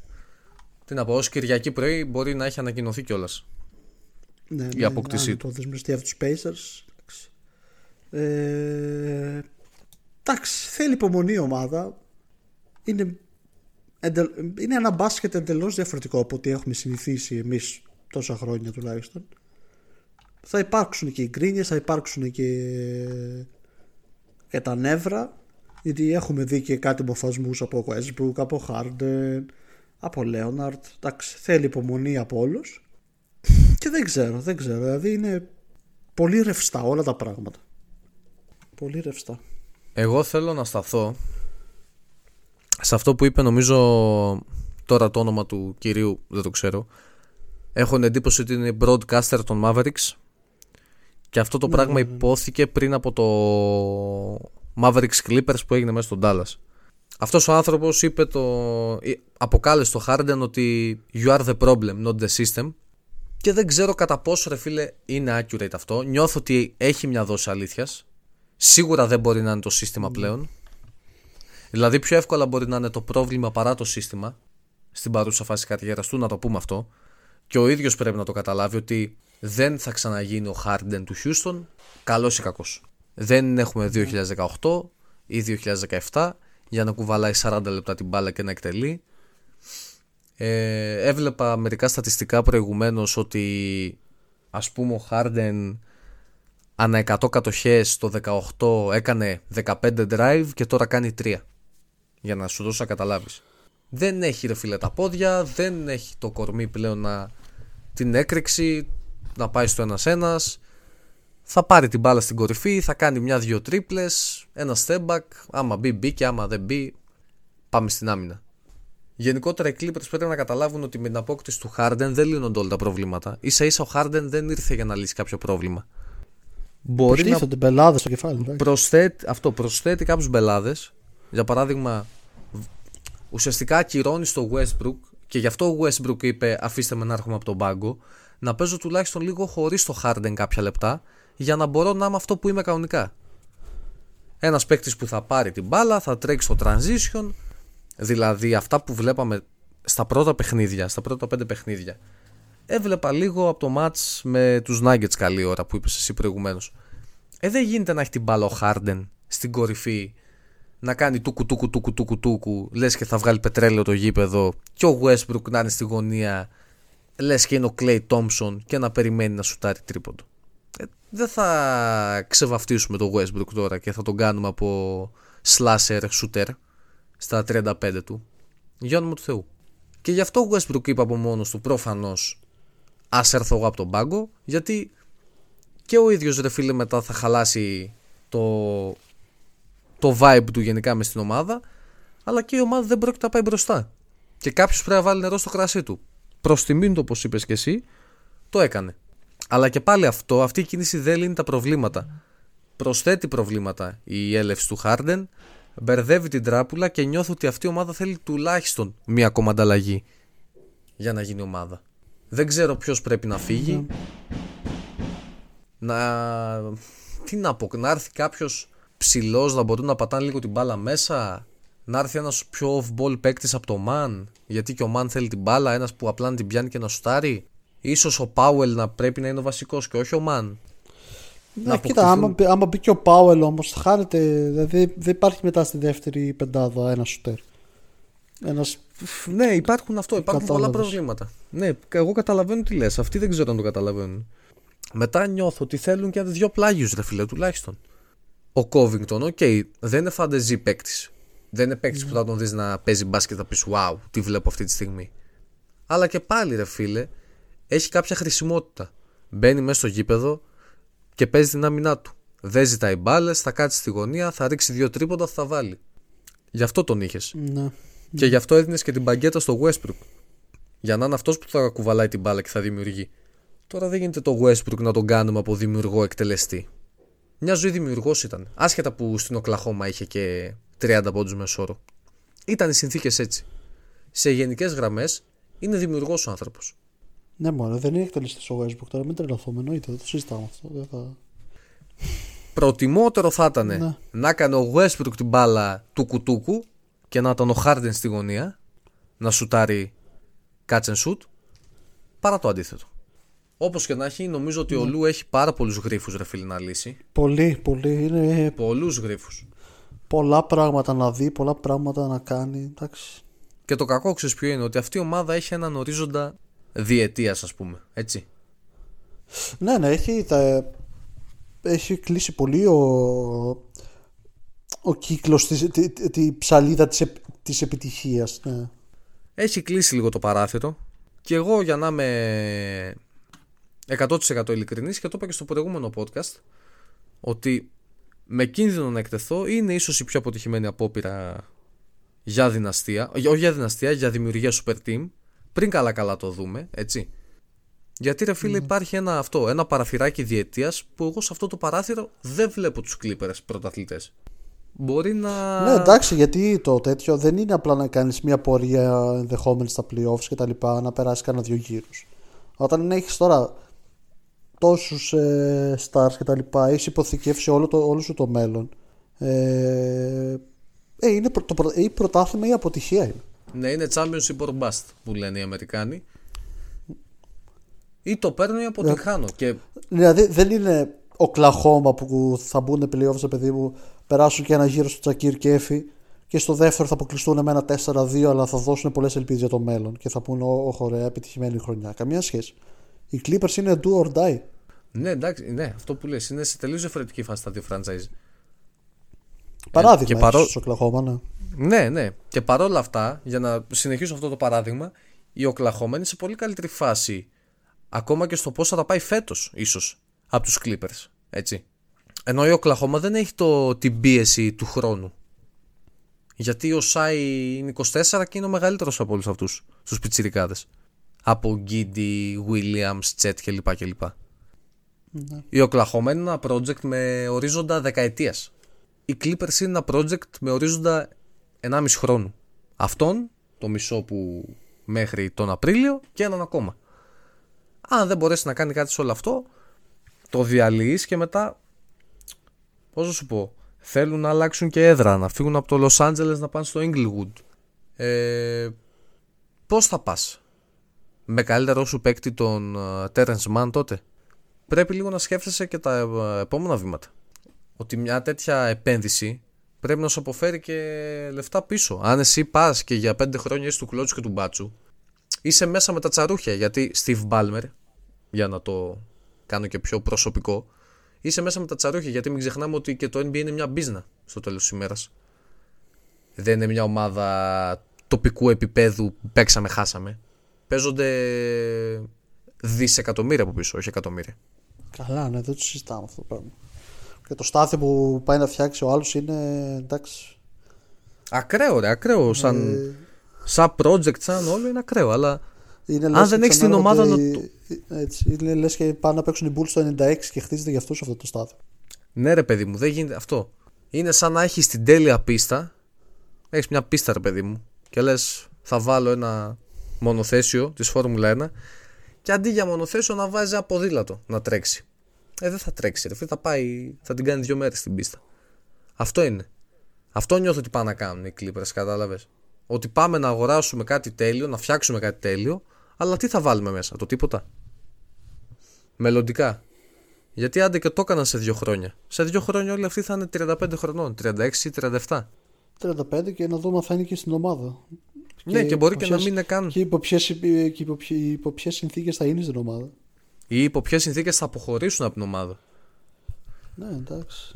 Τι να πω, ως Κυριακή πρωί μπορεί να έχει ανακοινωθεί κιόλας. Ναι, η ναι, αποκτήσή ναι, του. Το δεσμευτεί από τους Pacers. Ε, εντάξει, θέλει υπομονή η ομάδα. Είναι, είναι ένα μπάσκετ εντελώς διαφορετικό από ό,τι έχουμε συνηθίσει εμείς τόσα χρόνια τουλάχιστον. Θα υπάρξουν και οι γκρίνιες, θα υπάρξουν και και τα νεύρα γιατί έχουμε δει και κάτι μοφασμούς από Westbrook, από Harden, από Leonard. Εντάξει, θέλει υπομονή από όλους. Και δεν ξέρω, δεν ξέρω. Δηλαδή είναι πολύ ρευστά όλα τα πράγματα. Πολύ ρευστά. Εγώ θέλω να σταθώ σε αυτό που είπε νομίζω τώρα το όνομα του κυρίου, δεν το ξέρω. Έχω εντύπωση ότι είναι broadcaster των Mavericks και αυτό το ναι, πράγμα ναι, ναι. υπόθηκε πριν από το Mavericks Clippers που έγινε μέσα στον Dallas. Αυτός ο άνθρωπος είπε το... αποκάλεσε το Harden ότι you are the problem, not the system και δεν ξέρω κατά πόσο ρε φίλε είναι accurate αυτό. Νιώθω ότι έχει μια δόση αλήθειας. Σίγουρα δεν μπορεί να είναι το σύστημα πλέον. Δηλαδή πιο εύκολα μπορεί να είναι το πρόβλημα παρά το σύστημα στην παρούσα φάση καριέρας του, να το πούμε αυτό. Και ο ίδιος πρέπει να το καταλάβει ότι δεν θα ξαναγίνει ο Harden του Houston, καλός ή κακός. Δεν έχουμε 2018 ή 2017 για να κουβαλάει 40 λεπτά την μπάλα και να εκτελεί. Ε, έβλεπα μερικά στατιστικά προηγουμένως ότι ας πούμε ο Harden ανά 100 κατοχές το 18 έκανε 15 drive και τώρα κάνει 3 για να σου δώσω να καταλάβεις δεν έχει ρε φίλε τα πόδια δεν έχει το κορμί πλέον να την έκρηξη να πάει στο ένα-ένα. Θα πάρει την μπάλα στην κορυφή, θα κάνει μια-δυο τρίπλες, ένα step back. Άμα μπει, μπει άμα δεν μπει, πάμε στην άμυνα. Γενικότερα οι Clippers πρέπει να καταλάβουν ότι με την απόκτηση του Harden δεν λύνονται όλα τα προβλήματα. σα ίσα ο Harden δεν ήρθε για να λύσει κάποιο πρόβλημα. Μπορεί να μπελάδες στο κεφάλι. Προσθέτει, αυτό προσθέτει κάποιους μπελάδες. Για παράδειγμα, ουσιαστικά ακυρώνει στο Westbrook και γι' αυτό ο Westbrook είπε αφήστε με να έρχομαι από τον πάγκο να παίζω τουλάχιστον λίγο χωρίς το Harden κάποια λεπτά για να μπορώ να είμαι αυτό που είμαι κανονικά. Ένας παίκτης που θα πάρει την μπάλα, θα τρέξει στο transition, δηλαδή αυτά που βλέπαμε στα πρώτα παιχνίδια, στα πρώτα πέντε παιχνίδια. Έβλεπα λίγο από το match με τους Nuggets καλή ώρα που είπες εσύ προηγουμένως. Ε, δεν γίνεται να έχει την μπάλα ο Harden στην κορυφή να κάνει τούκου τούκου τούκου τούκου τούκου λες και θα βγάλει πετρέλαιο το γήπεδο και ο Westbrook να είναι στη γωνία λες και είναι ο Clay Thompson και να περιμένει να σουτάρει τρίποντο. Ε, δεν θα ξεβαφτίσουμε το Westbrook τώρα και θα τον κάνουμε από slasher shooter στα 35 του. Για όνομα του Θεού. Και γι' αυτό ο Westbrook είπε από μόνος του προφανώς ας έρθω εγώ από τον πάγκο, γιατί και ο ίδιος ρε φίλε μετά θα χαλάσει το, το vibe του γενικά μες στην ομάδα, αλλά και η ομάδα δεν πρόκειται να πάει μπροστά. Και κάποιος πρέπει να βάλει νερό στο κρασί του προς τιμήν του, όπως είπες και εσύ, το έκανε. Αλλά και πάλι αυτό, αυτή η κίνηση δεν λύνει τα προβλήματα. Προσθέτει προβλήματα η έλευση του Χάρντεν, μπερδεύει την τράπουλα και νιώθω ότι αυτή η ομάδα θέλει τουλάχιστον μία ακόμα ανταλλαγή για να γίνει ομάδα. Δεν ξέρω ποιος πρέπει να φύγει. Ναι. Να. Τι να πω, να έρθει κάποιος ψηλός να μπορούν να πατάνε λίγο την μπάλα μέσα. Να έρθει ένας πιο off-ball παίκτης από το man. Γιατί και ο man θέλει την μπάλα. Ένας που απλά να την πιάνει και να σουτάρει. Ίσως ο Πάουελ να πρέπει να είναι ο βασικός και όχι ο man. Ναι, κοίτα, άμα, μπει- άμα μπει και ο Πάουελ όμως, χάνεται. Δηλαδή δεν υπάρχει μετά στη δεύτερη πεντάδα ένα σουτέρ. Ένα. Ναι, υπάρχουν αυτό, υπάρχουν πολλά Κατάλαβες. προβλήματα. Ναι, εγώ καταλαβαίνω τι λες. Αυτοί δεν ξέρω αν το καταλαβαίνουν. Μετά νιώθω ότι θέλουν και δύο πλάγιους, ρε φίλε, τουλάχιστον. Ο Κόβινγκτον, οκ, δεν είναι φαντεζί παίκτης. Δεν είναι παίκτης που θα τον δεις να παίζει μπάσκετ θα πεις Wow, τι βλέπω αυτή τη στιγμή. Αλλά και πάλι, ρε φίλε, έχει κάποια χρησιμότητα. Μπαίνει μέσα στο γήπεδο και παίζει την άμυνά του. Δεν ζητάει μπάλες, θα κάτσει στη γωνία, θα ρίξει δύο τρίποντα, θα βάλει. Γι' αυτό τον είχες. Ναι. Και γι' αυτό έδινες και την μπαγκέτα στο Westbrook. Για να είναι αυτός που θα κουβαλάει την μπάλα και θα δημιουργεί. Τώρα δεν γίνεται το Westbrook να τον κάνουμε από δημιουργό εκτελεστή. Μια ζωή δημιουργός ήταν. Άσχετα που στην Οκλαχώμα είχε και 30 πόντους μεσόρο. Ήταν οι συνθήκες έτσι. Σε γενικές γραμμές είναι δημιουργός ο άνθρωπος. Ναι, μόνο δεν είναι εκτελεστής ο Westbrook τώρα. Μην τρελαθούμε, εννοείται. Δεν το συζητάμε αυτό. Δεν θα... Προτιμότερο θα ήταν Ναι. να έκανε ο Westbrook την μπάλα του κουτούκου και να ήταν ο Harden στη γωνία να σουτάρει catch and shoot παρά το αντίθετο. Όπως και να έχει, νομίζω ότι ο Λου έχει πάρα πολλούς γρήφου ρε φίλε να λύσει. Πολύ, πολύ. Είναι Πολλούς γρήφου. Πολλά πράγματα να δει, πολλά πράγματα να κάνει. Εντάξει. Και το κακό ξέρεις ποιο είναι, ότι αυτή η ομάδα έχει έναν ορίζοντα διετίας, ας πούμε. Έτσι. Ναι, ναι, έχει, τα... έχει κλείσει πολύ ο, ο κύκλος, της, τη, τη, τη ψαλίδα της, επ- της επιτυχίας. Ναι. Έχει κλείσει λίγο το παράθυρο. Και εγώ για να είμαι 100% ειλικρινής και το είπα και στο προηγούμενο podcast ότι με κίνδυνο να εκτεθώ είναι ίσως η πιο αποτυχημένη απόπειρα για δυναστεία, όχι για δυναστεία, για δημιουργία super team πριν καλά καλά το δούμε, έτσι. Γιατί ρε φίλε υπάρχει ένα αυτό, ένα παραθυράκι διετίας που εγώ σε αυτό το παράθυρο δεν βλέπω τους Clippers πρωταθλητές. Μπορεί να... ναι, εντάξει, γιατί το τέτοιο δεν είναι απλά να κάνεις μια πορεία ενδεχόμενη στα playoffs και τα λοιπά, να περάσεις κανένα δύο γύρους. Όταν έχεις τώρα τόσους ε, stars και τα λοιπά, έχεις υποθηκεύσει όλο, το, όλο σου το μέλλον. Ε, ε, είναι προ- το, προ- ή πρωτάθλημα ή αποτυχία είναι. Ναι, είναι championship or bust που λένε οι Αμερικάνοι. Ή το παίρνω ή αποτυχάνω. Και Δηλαδή δεν είναι ο Κλαχώμα που θα μπουν playoffs, παιδί μου, περάσουν και ένα γύρο στο Τσακίρ και Έφη και στο δεύτερο θα αποκλειστούν με ένα 4-2, αλλά θα δώσουν πολλές ελπίδες για το μέλλον και θα πούνε: Ω, ωραία, επιτυχημένη χρονιά. Καμία σχέση. Οι Clippers είναι do or die. ναι, εντάξει, ναι, αυτό που λες είναι σε τελείως διαφορετική φάση τα δύο franchise. Παράδειγμα, και και παρό- στο Οκλαχώμα, ναι. Ναι, ναι. Και παρόλα αυτά, για να συνεχίσω αυτό το παράδειγμα, η Οκλαχώμα είναι σε πολύ καλύτερη φάση. Ακόμα και στο πώς θα τα πάει φέτος, ίσως, από τους Clippers. Έτσι. Ενώ η Οκλαχώμα δεν έχει το, την πίεση του χρόνου. Γιατί ο Σάι είναι 24 και είναι ο μεγαλύτερος από όλους αυτούς του πιτσιρικάδες. Από Γκίντι, Williams, Τσέτ κλπ. κλπ. Η Οκλαχώμα είναι ένα project με ορίζοντα δεκαετίας. Οι Clippers είναι ένα project με ορίζοντα 1,5 χρόνου. Αυτόν, το μισό που μέχρι τον Απρίλιο και έναν ακόμα. Αν δεν μπορέσει να κάνει κάτι σε όλο αυτό, το διαλύεις και μετά, πώς να σου πω, θέλουν να αλλάξουν και έδρα, να φύγουν από το Los Angeles να πάνε στο Inglewood. Ε, πώς θα πας, με καλύτερο σου παίκτη τον ε, Terrence Mann τότε. Πρέπει λίγο να σκέφτεσαι και τα ε, επόμενα βήματα ότι μια τέτοια επένδυση πρέπει να σου αποφέρει και λεφτά πίσω. Αν εσύ πας και για πέντε χρόνια είσαι του κλότσου και του μπάτσου, είσαι μέσα με τα τσαρούχια. Γιατί Steve Ballmer, για να το κάνω και πιο προσωπικό, είσαι μέσα με τα τσαρούχια. Γιατί μην ξεχνάμε ότι και το NBA είναι μια μπίζνα στο τέλος της ημέρας. Δεν είναι μια ομάδα τοπικού επίπεδου παίξαμε, χάσαμε. Παίζονται δισεκατομμύρια από πίσω, όχι εκατομμύρια. Καλά, ναι, δεν το συζητάμε αυτό το πράγμα. Και το στάθι που πάει να φτιάξει ο άλλος είναι εντάξει. Ακραίο, ρε, ακραίο. Σαν, Ε, σαν project, σαν όλο είναι ακραίο. Αλλά είναι Αν λες δεν και έχεις την ξανάρχονται ομάδα οι- Έτσι, είναι λες και πάνε να παίξουν οι Bulls το 96 και χτίζεται για αυτούς αυτό το στάδιο. ναι, ρε παιδί μου, δεν γίνεται αυτό. Είναι σαν να έχεις την τέλεια πίστα. Έχεις μια πίστα, ρε παιδί μου, και λες, θα βάλω ένα μονοθέσιο της Φόρμουλα 1 και αντί για μονοθέσιο να βάζει ένα ποδήλατο να τρέξει. Ε, δεν θα τρέξει, ρε φίλε, θα πάει, θα την κάνει δύο μέρες την πίστα. Αυτό είναι. Αυτό νιώθω ότι πάνε να κάνουν οι Clippers, κατάλαβες. Ότι πάμε να αγοράσουμε κάτι τέλειο, να φτιάξουμε κάτι τέλειο, αλλά τι θα βάλουμε μέσα, το τίποτα. Μελλοντικά. Γιατί άντε και το έκαναν σε δύο χρόνια. Σε δύο χρόνια όλοι αυτοί θα είναι 35 χρονών, 36 ή 37. 35 και να δούμε αν θα είναι και στην ομάδα. Ναι, και, μπορεί και να μην είναι καν. Και υπό ποιε υπό υπό συνθήκες θα είναι στην ομάδα. Ή υπό ποιε συνθήκες θα αποχωρήσουν από την ομάδα. Ναι, εντάξει.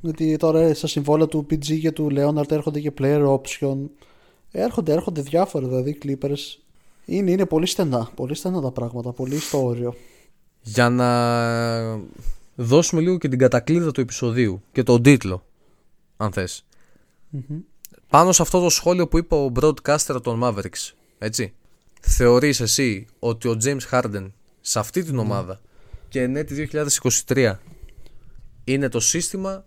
Γιατί τώρα στα συμβόλαια του PG και του Leonard έρχονται και player option. Έρχονται, έρχονται διάφορα δηλαδή Clippers. Είναι, είναι πολύ στενά. Πολύ στενά τα πράγματα. Πολύ στο όριο. Για να δώσουμε λίγο και την κατακλείδα του επεισοδίου και τον τίτλο, αν θες. Πάνω σε αυτό το σχόλιο που είπε ο broadcaster των Mavericks, έτσι. Θεωρείς εσύ ότι ο James Harden σε αυτή την ομάδα και ενέτη 2023 είναι το σύστημα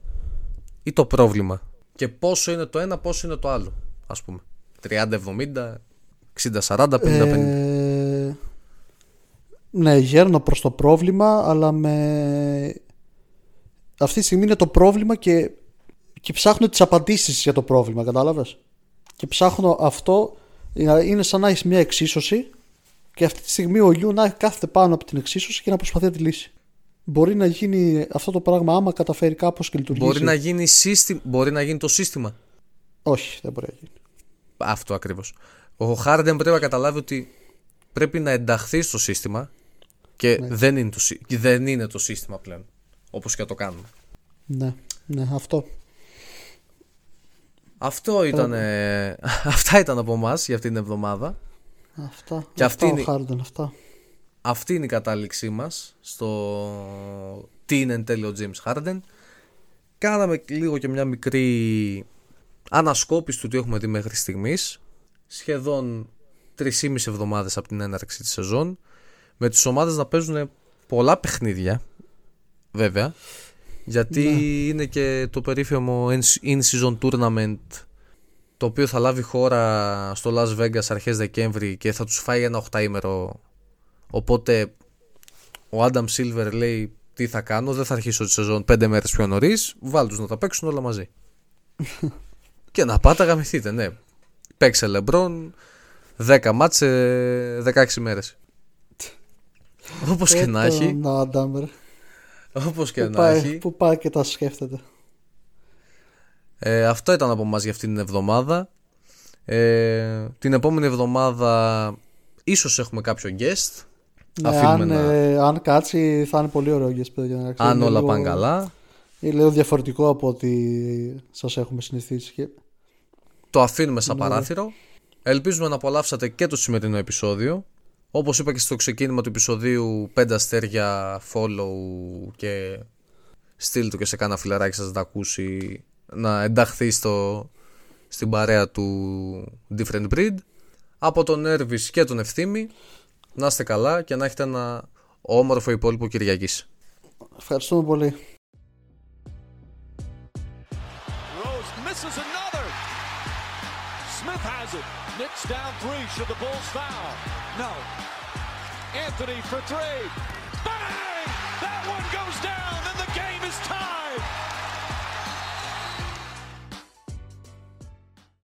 ή το πρόβλημα; Και πόσο είναι το ένα, πόσο είναι το άλλο, ας πούμε. 30-70, 60-40, 50-50. Ε, ναι, γέρνω προς το πρόβλημα, αλλά με... Αυτή τη στιγμή είναι το πρόβλημα και, και ψάχνω τις απαντήσεις για το πρόβλημα, κατάλαβες; Και ψάχνω αυτό, είναι σαν να έχεις μια εξίσωση και αυτή τη στιγμή ο Λιού να κάθεται πάνω από την εξίσωση και να προσπαθεί να τη λύσει. Μπορεί να γίνει αυτό το πράγμα άμα καταφέρει κάπως και λειτουργήσει. Μπορεί να γίνει, σύστημα, μπορεί να γίνει το σύστημα. Όχι, δεν μπορεί να γίνει. Αυτό ακριβώς. Ο Χάρντεν πρέπει να καταλάβει ότι πρέπει να ενταχθεί στο σύστημα και ναι. δεν, είναι το, δεν είναι το σύστημα πλέον. Όπως και το κάνουμε. Ναι, ναι, αυτό. Αυτό ήταν. *laughs* αυτά ήταν από εμάς για αυτή την εβδομάδα. Αυτά. Και αυτά αυτή, είναι, αυτά. αυτή είναι η κατάληξή μας στο τι είναι εν τέλει ο James Harden. Κάναμε λίγο και μια μικρή ανασκόπηση του τι έχουμε δει μέχρι στιγμής. Σχεδόν 3,5 εβδομάδες από την έναρξη της σεζόν. Με τις ομάδες να παίζουν πολλά παιχνίδια. Βέβαια. Γιατί ναι. είναι και το περίφημο in-season tournament το οποίο θα λάβει χώρα στο Las Vegas αρχές Δεκέμβρη και θα τους φάει ένα οχταήμερο οπότε ο Adam Silver λέει τι θα κάνω, δεν θα αρχίσω τη σεζόν πέντε μέρες πιο νωρίς, βάλ τους να τα παίξουν όλα μαζί *laughs* και να πάτε γαμηθείτε ναι. Παίξε Λεμπρόν 10 μάτσε 16 μέρες. *laughs* Όπως και να έχει όπως και να έχει που πάει και τα σκέφτεται ε, αυτό ήταν από μας για αυτήν την εβδομάδα. Ε, την επόμενη εβδομάδα ίσως έχουμε κάποιο guest. Ναι, αν, ε, αν κάτσει θα είναι πολύ ωραίο guest. Παιδιά, αν όλα πάνε καλά. Είναι λίγο διαφορετικό από ό,τι σας έχουμε συνηθίσει. Το αφήνουμε σαν ναι. παράθυρο. Ελπίζουμε να απολαύσατε και το σημερινό επεισόδιο. Όπως είπα και στο ξεκίνημα του επεισοδίου 5 αστέρια follow και στείλ του και σε κάνα φιλαράκι σας να τα ακούσει να ενταχθεί στο, στην παρέα του Different Breed. Από τον Έρβης και τον Ευθύμη να είστε καλά και να έχετε ένα όμορφο υπόλοιπο Κυριακής. Ευχαριστούμε πολύ. It's down three. Should the Bulls foul? No. Anthony for three. Bang! That one goes down.